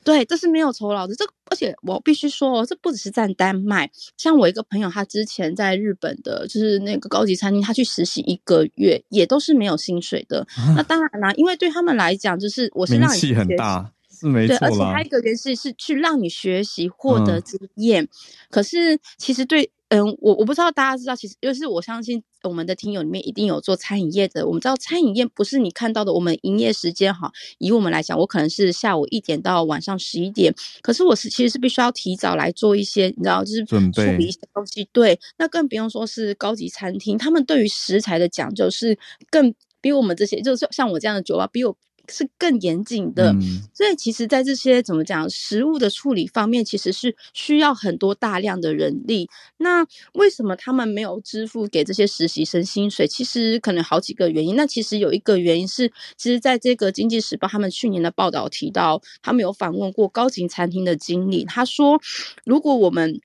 对，这是没有酬劳的。这而且我必须说哦，这不只是在丹麦。像我一个朋友，他之前在日本的，就是那个高级餐厅，他去实习一个月，也都是没有薪水的。那当然啦，因为对他们来讲，就是我是让你很大。是没错，对，而且还有一个原是是去让你学习获得经验。可是其实对，嗯，我我不知道大家知道，其实就是我相信我们的听友里面一定有做餐饮业的。我们知道餐饮业不是你看到的，我们营业时间哈，以我们来讲，我可能是下午一点到晚上十一点。可是我是其实是必须要提早来做一些，你知道，就是准备处理一些东西。对，那更不用说是高级餐厅，他们对于食材的讲究是更比我们这些，就是像我这样的酒吧，比我。是更严谨的，所以其实，在这些怎么讲食物的处理方面，其实是需要很多大量的人力。那为什么他们没有支付给这些实习生薪水？其实可能好几个原因。那其实有一个原因是，其实在这个《经济时报》他们去年的报道提到，他们有访问过高级餐厅的经理，他说，如果我们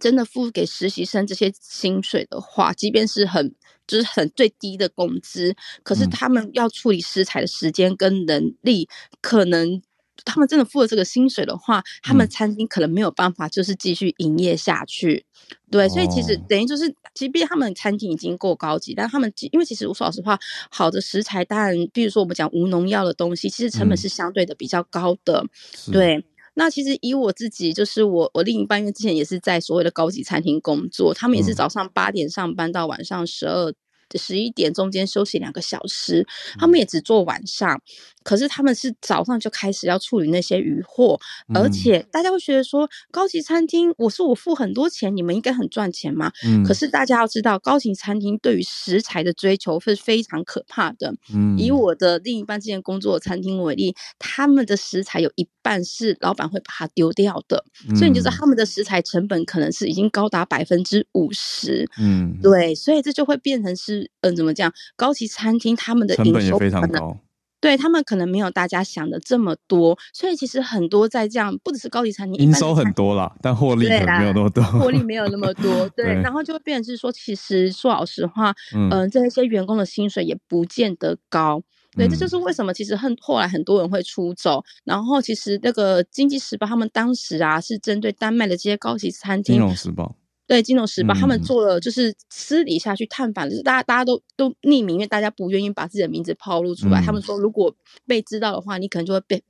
真的付给实习生这些薪水的话，即便是很。就是很最低的工资，可是他们要处理食材的时间跟能力，可能他们真的付了这个薪水的话，他们餐厅可能没有办法就是继续营业下去。对，所以其实等于就是，即便他们餐厅已经够高级，但他们因为其实我说老实话，好的食材，当然，比如说我们讲无农药的东西，其实成本是相对的比较高的。对。那其实以我自己，就是我我另一半，因为之前也是在所谓的高级餐厅工作，他们也是早上八点上班到晚上十二。十一点中间休息两个小时，他们也只做晚上，可是他们是早上就开始要处理那些鱼货，而且大家会觉得说高级餐厅，我说我付很多钱，你们应该很赚钱嘛？嗯，可是大家要知道，高级餐厅对于食材的追求是非常可怕的。嗯，以我的另一半之前工作的餐厅为例，他们的食材有一半是老板会把它丢掉的，所以你就知道他们的食材成本可能是已经高达百分之五十。嗯，对，所以这就会变成是。嗯，怎么讲？高级餐厅他们的成本也非常高，对他们可能没有大家想的这么多，所以其实很多在这样，不只是高级餐厅，营收很多啦，但获利可能没有那么多，获利没有那么多，对，然后就会变成是说，其实说老实话，嗯，这些员工的薪水也不见得高，对，这就是为什么其实很后来很多人会出走，然后其实那个经济时报他们当时啊是针对丹麦的这些高级餐厅，金融时报。对《金融时报》，他们做了就是私底下去探访，就是大家大家都都匿名，因为大家不愿意把自己的名字抛露出来。他们说，如果被知道的话，你可能就会被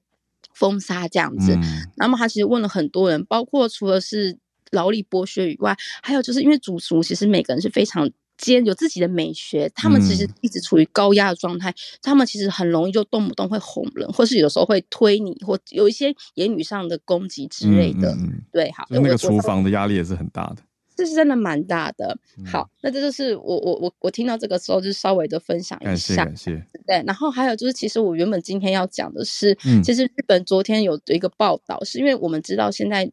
封杀这样子。那么他其实问了很多人，包括除了是劳力剥削以外，还有就是因为主厨其实每个人是非常间有自己的美学，他们其实一直处于高压的状态，他们其实很容易就动不动会哄人，或是有时候会推你，或有一些言语上的攻击之类的。对，好，那个厨房的压力也是很大的。这是真的蛮大的。好，那这就是我我我我听到这个时候就稍微的分享一下。感谢，对。然后还有就是，其实我原本今天要讲的是，其实日本昨天有一个报道，是因为我们知道现在。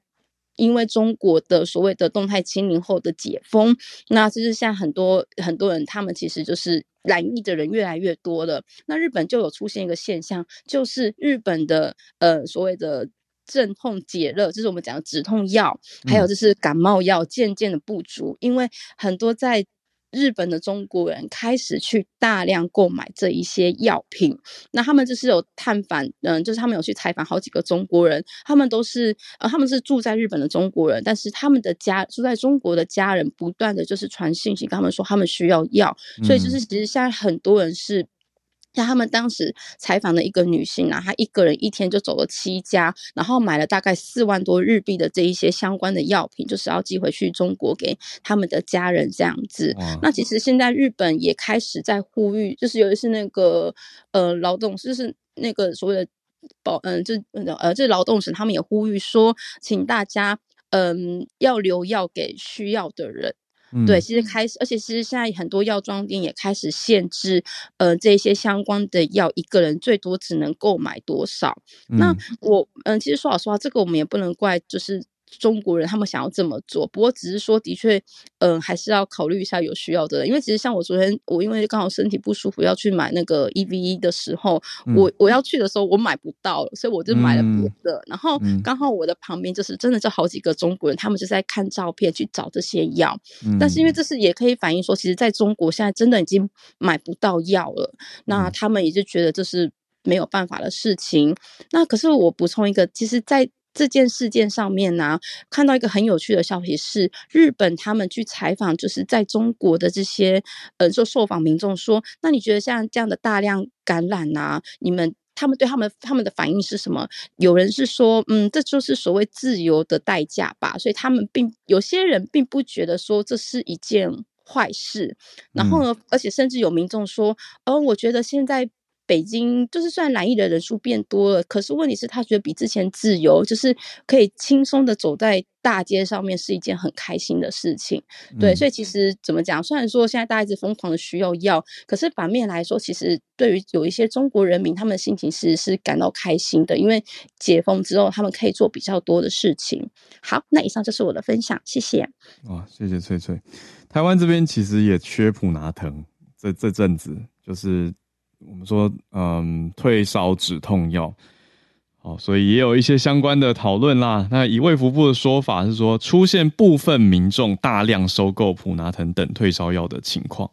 因为中国的所谓的动态清零后的解封，那就是现在很多很多人，他们其实就是染疫的人越来越多了。那日本就有出现一个现象，就是日本的呃所谓的镇痛解热，就是我们讲的止痛药，还有就是感冒药渐渐的不足，因为很多在。日本的中国人开始去大量购买这一些药品，那他们就是有探访，嗯，就是他们有去采访好几个中国人，他们都是呃，他们是住在日本的中国人，但是他们的家住在中国的家人不断的就是传信息跟他们说他们需要药，所以就是其实现在很多人是。像他们当时采访的一个女性啊，她一个人一天就走了七家，然后买了大概四万多日币的这一些相关的药品，就是要寄回去中国给他们的家人这样子。那其实现在日本也开始在呼吁，就是尤其是那个呃劳动，就是那个所谓的保，嗯，就呃这劳动省，他们也呼吁说，请大家嗯要留药给需要的人。对，其实开始，而且其实现在很多药妆店也开始限制，呃，这些相关的药，一个人最多只能购买多少。那我，嗯，其实说老实话，这个我们也不能怪，就是。中国人他们想要这么做，不过只是说，的确，嗯，还是要考虑一下有需要的人。因为其实像我昨天，我因为刚好身体不舒服要去买那个 E V E 的时候，我我要去的时候我买不到，所以我就买了别的。然后刚好我的旁边就是真的就好几个中国人，他们就在看照片去找这些药。但是因为这是也可以反映说，其实在中国现在真的已经买不到药了，那他们也就觉得这是没有办法的事情。那可是我补充一个，其实，在这件事件上面呢，看到一个很有趣的消息是，日本他们去采访，就是在中国的这些呃，受受访民众说，那你觉得像这样的大量感染啊，你们他们对他们他们的反应是什么？有人是说，嗯，这就是所谓自由的代价吧，所以他们并有些人并不觉得说这是一件坏事。然后呢，而且甚至有民众说，哦，我觉得现在。北京就是虽然染疫的人数变多了，可是问题是，他觉得比之前自由，就是可以轻松的走在大街上面，是一件很开心的事情。对，所以其实怎么讲？虽然说现在大家一直疯狂的需要药，可是反面来说，其实对于有一些中国人民，他们的心情其实是感到开心的，因为解封之后，他们可以做比较多的事情。好，那以上就是我的分享，谢谢。哇，谢谢翠翠。台湾这边其实也缺普拿疼，这这阵子就是。我们说，嗯，退烧止痛药，好，所以也有一些相关的讨论啦。那以卫福部的说法是说，出现部分民众大量收购普拿藤等退烧药的情况。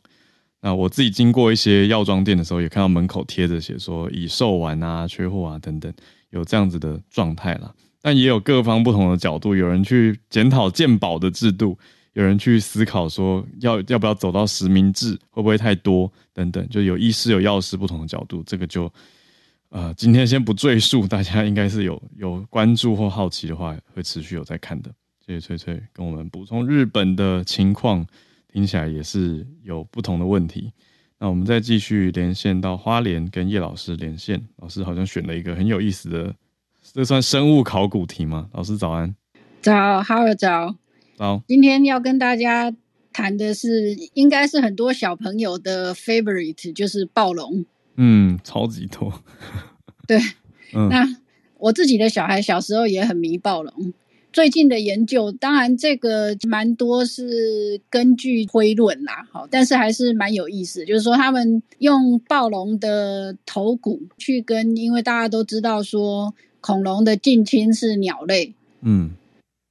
那我自己经过一些药妆店的时候，也看到门口贴着写说已售完啊、缺货啊等等，有这样子的状态啦。但也有各方不同的角度，有人去检讨健保的制度。有人去思考说，要要不要走到实名制，会不会太多等等，就有医师有药师不同的角度，这个就呃，今天先不赘述，大家应该是有有关注或好奇的话，会持续有在看的。谢谢翠翠跟我们补充日本的情况，听起来也是有不同的问题。那我们再继续连线到花莲跟叶老师连线，老师好像选了一个很有意思的，这算生物考古题吗？老师早安，早，好早。好，今天要跟大家谈的是，应该是很多小朋友的 favorite，就是暴龙。嗯，超级多。对，那我自己的小孩小时候也很迷暴龙。最近的研究，当然这个蛮多是根据推论啦，好，但是还是蛮有意思。就是说，他们用暴龙的头骨去跟，因为大家都知道说，恐龙的近亲是鸟类。嗯。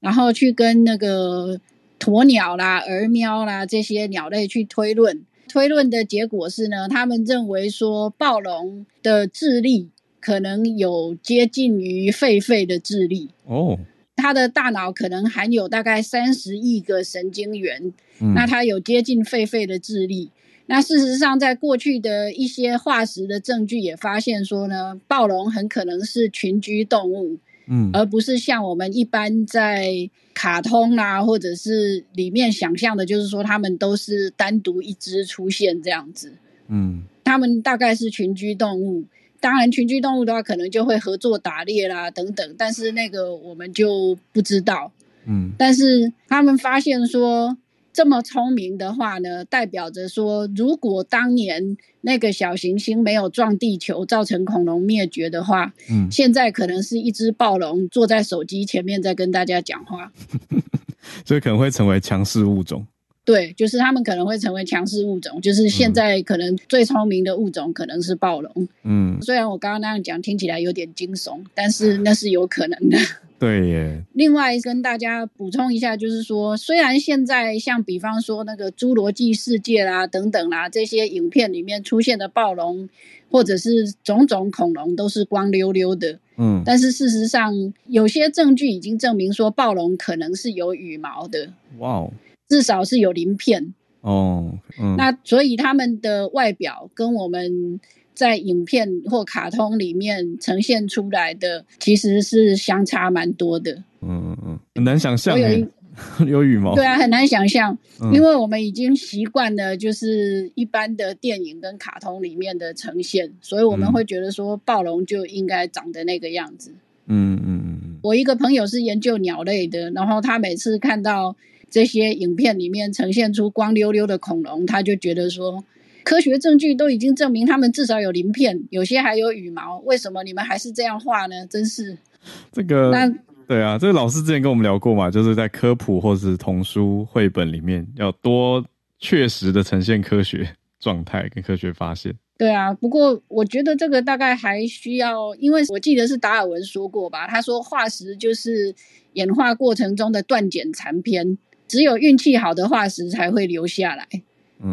然后去跟那个鸵鸟啦、儿喵啦这些鸟类去推论，推论的结果是呢，他们认为说暴龙的智力可能有接近于狒狒的智力哦，它的大脑可能含有大概三十亿个神经元，那它有接近狒狒的智力。那事实上，在过去的一些化石的证据也发现说呢，暴龙很可能是群居动物。嗯，而不是像我们一般在卡通啊，或者是里面想象的，就是说他们都是单独一只出现这样子。嗯，他们大概是群居动物，当然群居动物的话，可能就会合作打猎啦等等，但是那个我们就不知道。嗯，但是他们发现说。这么聪明的话呢，代表着说，如果当年那个小行星没有撞地球，造成恐龙灭绝的话，嗯，现在可能是一只暴龙坐在手机前面在跟大家讲话，*laughs* 所以可能会成为强势物种。对，就是他们可能会成为强势物种，就是现在可能最聪明的物种可能是暴龙。嗯，虽然我刚刚那样讲听起来有点惊悚，但是那是有可能的。*laughs* 对耶。另外跟大家补充一下，就是说，虽然现在像比方说那个《侏罗纪世界》啦等等啦这些影片里面出现的暴龙，或者是种种恐龙都是光溜溜的，嗯，但是事实上有些证据已经证明说暴龙可能是有羽毛的。哇哦，至少是有鳞片。哦，嗯，那所以他们的外表跟我们。在影片或卡通里面呈现出来的，其实是相差蛮多的。嗯嗯嗯，很难想象。有羽毛。对啊，很难想象，因为我们已经习惯了就是一般的电影跟卡通里面的呈现，所以我们会觉得说暴龙就应该长得那个样子。嗯嗯嗯。我一个朋友是研究鸟类的，然后他每次看到这些影片里面呈现出光溜溜的恐龙，他就觉得说。科学证据都已经证明，他们至少有鳞片，有些还有羽毛。为什么你们还是这样画呢？真是这个，那对啊，这个老师之前跟我们聊过嘛，就是在科普或是童书绘本里面，要多确实的呈现科学状态跟科学发现。对啊，不过我觉得这个大概还需要，因为我记得是达尔文说过吧，他说化石就是演化过程中的断简残篇，只有运气好的化石才会留下来。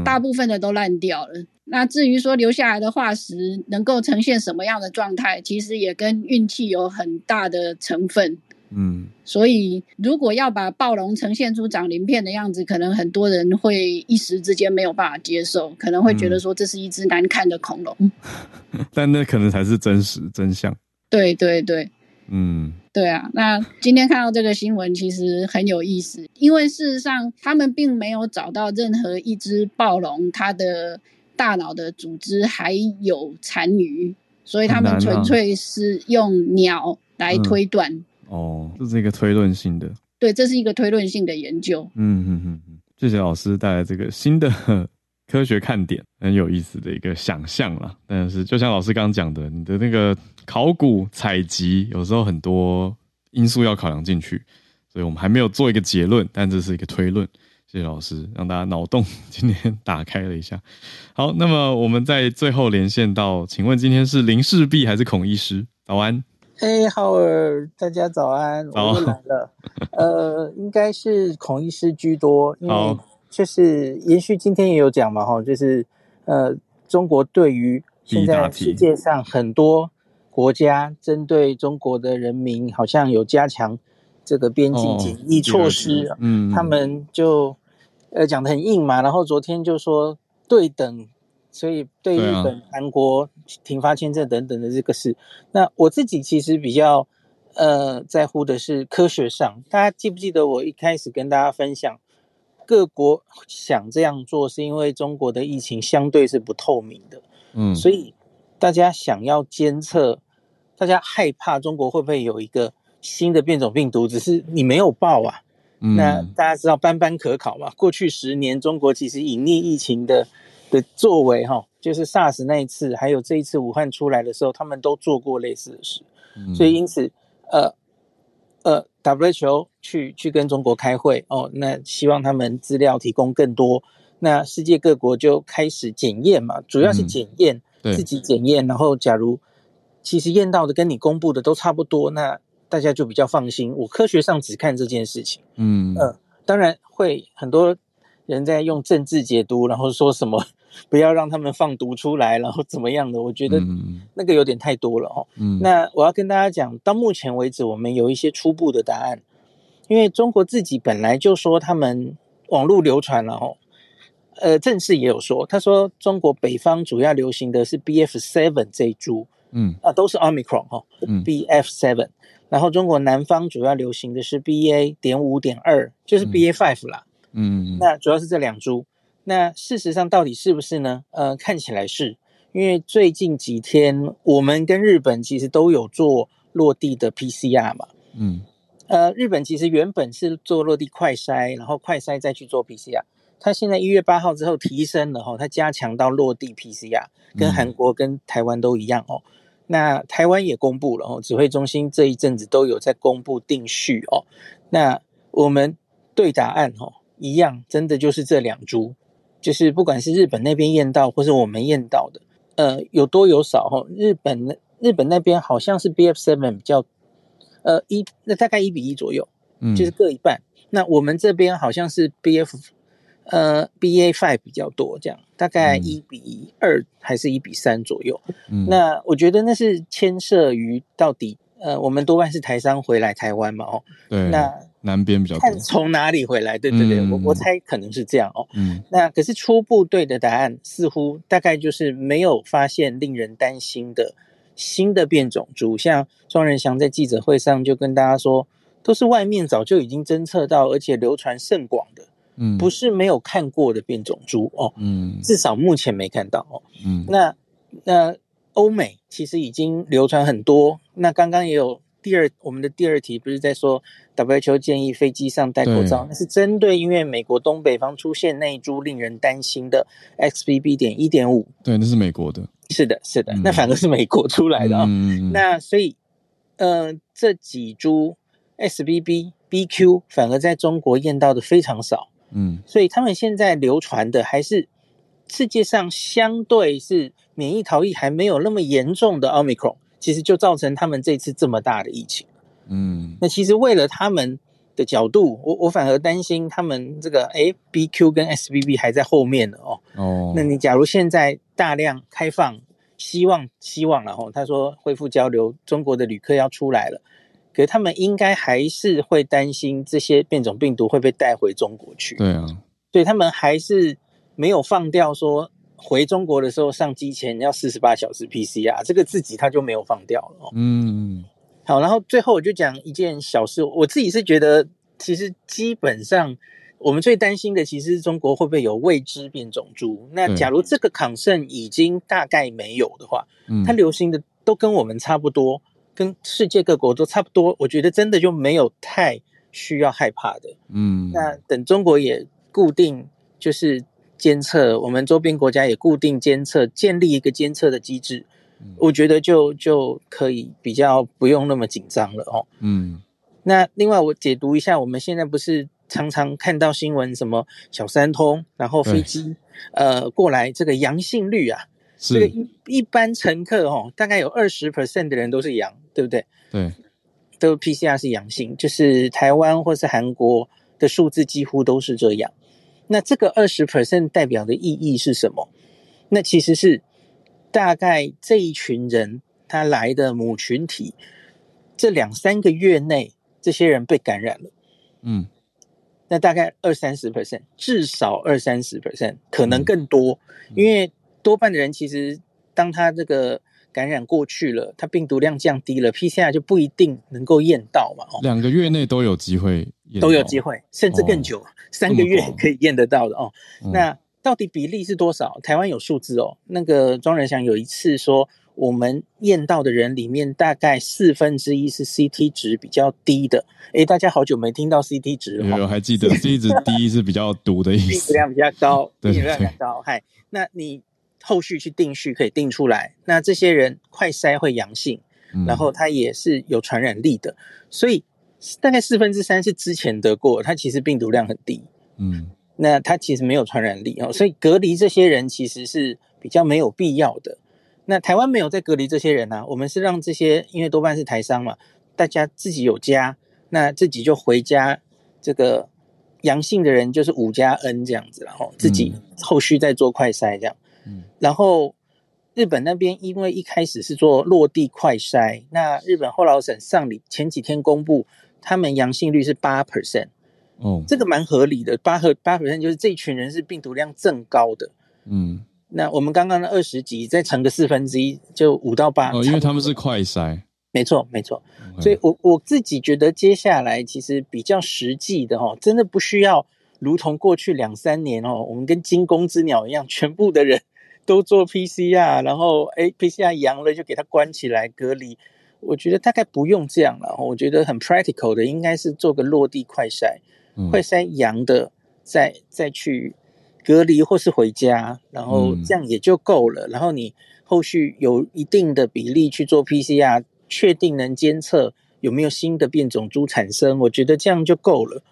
大部分的都烂掉了。那至于说留下来的化石能够呈现什么样的状态，其实也跟运气有很大的成分。嗯，所以如果要把暴龙呈现出长鳞片的样子，可能很多人会一时之间没有办法接受，可能会觉得说这是一只难看的恐龙。*laughs* 但那可能才是真实真相。对对对。嗯，对啊，那今天看到这个新闻其实很有意思，因为事实上他们并没有找到任何一只暴龙它的大脑的组织还有残余，所以他们纯粹是用鸟来推断。哦，这是一个推论性的。对，这是一个推论性的研究。嗯嗯嗯嗯，谢谢老师带来这个新的。科学看点很有意思的一个想象了，但是就像老师刚刚讲的，你的那个考古采集有时候很多因素要考量进去，所以我们还没有做一个结论，但这是一个推论。谢谢老师，让大家脑洞今天打开了一下。好，那么我们在最后连线到，请问今天是林氏璧还是孔医师？早安。嘿，浩尔，大家早安，我又来了。呃，应该是孔医师居多，因为。就是延续今天也有讲嘛，哈，就是呃，中国对于现在世界上很多国家针对中国的人民，好像有加强这个边境检疫措施，嗯，他们就呃讲的很硬嘛，然后昨天就说对等，所以对日本、韩国停发签证等等的这个事，那我自己其实比较呃在乎的是科学上，大家记不记得我一开始跟大家分享？各国想这样做，是因为中国的疫情相对是不透明的，嗯，所以大家想要监测，大家害怕中国会不会有一个新的变种病毒，只是你没有报啊。那大家知道斑斑可考嘛？过去十年中国其实隐匿疫情的的作为，哈，就是 SARS 那一次，还有这一次武汉出来的时候，他们都做过类似的事，所以因此，呃。呃，WHO 去去跟中国开会哦，那希望他们资料提供更多，那世界各国就开始检验嘛，主要是检验，自己检验，然后假如其实验到的跟你公布的都差不多，那大家就比较放心。我科学上只看这件事情，嗯嗯，当然会很多人在用政治解读，然后说什么。不要让他们放毒出来，然后怎么样的？我觉得那个有点太多了哦。那我要跟大家讲，到目前为止，我们有一些初步的答案，因为中国自己本来就说他们网络流传了哦，呃，正式也有说，他说中国北方主要流行的是 B F seven 这一株，嗯啊，都是 omicron 哈，B F seven，然后中国南方主要流行的是 BA. 点五点二，就是 BA five 啦。嗯，那主要是这两株。那事实上到底是不是呢？呃，看起来是，因为最近几天我们跟日本其实都有做落地的 PCR 嘛。嗯，呃，日本其实原本是做落地快筛，然后快筛再去做 PCR。它现在一月八号之后提升了哈，它加强到落地 PCR，跟韩国跟台湾都一样哦。那台湾也公布了哦，指挥中心这一阵子都有在公布定序哦。那我们对答案哦一样，真的就是这两株。就是不管是日本那边验到，或是我们验到的，呃，有多有少哈。日本那日本那边好像是 B F seven 比较，呃一那大概一比一左右，嗯，就是各一半。那我们这边好像是 B F，呃 B A five 比较多，这样大概一比二还是一比三左右。嗯，那我觉得那是牵涉于到底，呃，我们多半是台商回来台湾嘛，哦，对，那。南边比较看从哪里回来，对对对，我我猜可能是这样哦。嗯，那可是初步对的答案似乎大概就是没有发现令人担心的新的变种株，像庄仁祥在记者会上就跟大家说，都是外面早就已经侦测到，而且流传甚广的，嗯，不是没有看过的变种株哦，嗯，至少目前没看到哦，嗯，那那欧美其实已经流传很多，那刚刚也有。第二，我们的第二题不是在说 WHO 建议飞机上戴口罩，那是针对因为美国东北方出现那一株令人担心的 XBB. 点一点五。对，那是美国的。是的，是的，那反而是美国出来的啊。那所以，呃，这几株 XBB. BQ 反而在中国验到的非常少。嗯，所以他们现在流传的还是世界上相对是免疫逃逸还没有那么严重的奥密克戎。其实就造成他们这次这么大的疫情，嗯，那其实为了他们的角度，我我反而担心他们这个哎，BQ 跟 SBB 还在后面呢哦，哦，那你假如现在大量开放，希望希望了哦，他说恢复交流，中国的旅客要出来了，可是他们应该还是会担心这些变种病毒会被带回中国去，对啊，所以他们还是没有放掉说。回中国的时候上机前要四十八小时 PCR，这个自己他就没有放掉了。嗯，好，然后最后我就讲一件小事，我自己是觉得，其实基本上我们最担心的，其实是中国会不会有未知变种株。那假如这个抗胜已经大概没有的话，它流行的都跟我们差不多，跟世界各国都差不多，我觉得真的就没有太需要害怕的。嗯，那等中国也固定就是。监测，我们周边国家也固定监测，建立一个监测的机制，我觉得就就可以比较不用那么紧张了哦。嗯，那另外我解读一下，我们现在不是常常看到新闻，什么小三通，然后飞机呃过来，这个阳性率啊，这个一一般乘客哦，大概有二十 percent 的人都是阳，对不对？对，都 PCR 是阳性，就是台湾或是韩国的数字几乎都是这样。那这个二十 percent 代表的意义是什么？那其实是大概这一群人他来的母群体，这两三个月内，这些人被感染了。嗯，那大概二三十 percent，至少二三十 percent，可能更多，因为多半的人其实当他这个感染过去了，他病毒量降低了，PCR 就不一定能够验到嘛。两个月内都有机会。都有机会，甚至更久，三个月可以验得到的哦。那到底比例是多少？台湾有数字哦。那个庄仁祥有一次说，我们验到的人里面，大概四分之一是 CT 值比较低的。诶，大家好久没听到 CT 值了。有，还记得 CT 值低是比较毒的意思。*laughs* 量比较高，*laughs* 病毒量比较高。嗨，那你后续去定序可以定出来。那这些人快筛会阳性，然后他也是有传染力的，所以。大概四分之三是之前得过，它其实病毒量很低，嗯，那它其实没有传染力哦，所以隔离这些人其实是比较没有必要的。那台湾没有在隔离这些人呢，我们是让这些，因为多半是台商嘛，大家自己有家，那自己就回家，这个阳性的人就是五加 N 这样子，然后自己后续再做快筛这样，嗯，然后日本那边因为一开始是做落地快筛，那日本后老省上里前几天公布。他们阳性率是八 percent，哦，这个蛮合理的，八和八 percent 就是这一群人是病毒量正高的，嗯，那我们刚刚的二十级再乘个四分之一，就五到八，哦，因为他们是快筛，没错，没错。所以我我自己觉得接下来其实比较实际的哦，真的不需要如同过去两三年哦，我们跟惊弓之鸟一样，全部的人都做 PCR，然后哎 PCR 阳了就给他关起来隔离。我觉得大概不用这样了。我觉得很 practical 的，应该是做个落地快筛，快筛阳的再再去隔离或是回家，然后这样也就够了。然后你后续有一定的比例去做 PCR，确定能监测有没有新的变种株产生，我觉得这样就够了。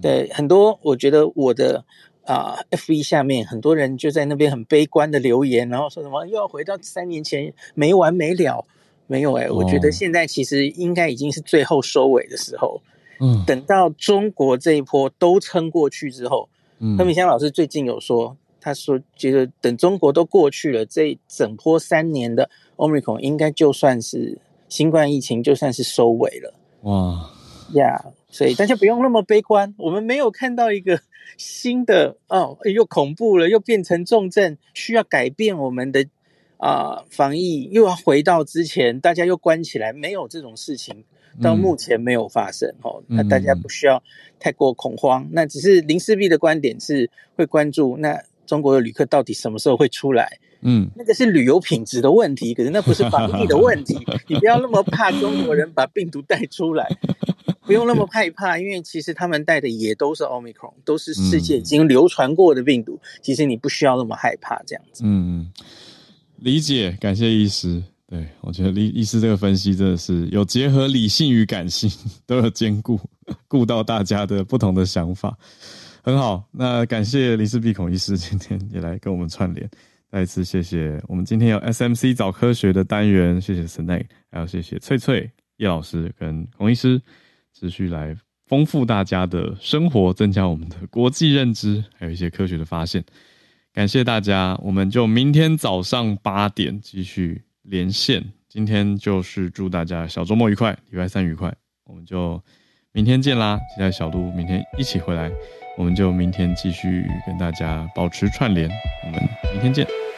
对，很多我觉得我的啊 F 一下面很多人就在那边很悲观的留言，然后说什么又要回到三年前没完没了。没有哎，我觉得现在其实应该已经是最后收尾的时候。嗯，等到中国这一波都撑过去之后，嗯，何明香老师最近有说，他说觉得等中国都过去了，这整波三年的 Omicron 应该就算是新冠疫情，就算是收尾了。哇呀，所以大家不用那么悲观，我们没有看到一个新的哦，又恐怖了，又变成重症，需要改变我们的。啊，防疫又要回到之前，大家又关起来，没有这种事情，到目前没有发生哦。那大家不需要太过恐慌。那只是林世璧的观点是会关注，那中国的旅客到底什么时候会出来？嗯，那个是旅游品质的问题，可是那不是防疫的问题。*laughs* 你不要那么怕中国人把病毒带出来，不用那么害怕，因为其实他们带的也都是奥密克戎，都是世界已经流传过的病毒。其实你不需要那么害怕这样子。嗯。理解，感谢医师。对我觉得医医师这个分析真的是有结合理性与感性，都有兼顾，*laughs* 顾到大家的不同的想法，很好。那感谢李氏鼻孔医师今天也来跟我们串联，再一次谢谢。我们今天有 SMC 早科学的单元，谢谢 Snake，还有谢谢翠翠叶老师跟孔医师，持续来丰富大家的生活，增加我们的国际认知，还有一些科学的发现。感谢大家，我们就明天早上八点继续连线。今天就是祝大家小周末愉快，礼拜三愉快。我们就明天见啦！期待小鹿明天一起回来，我们就明天继续跟大家保持串联。我们明天见。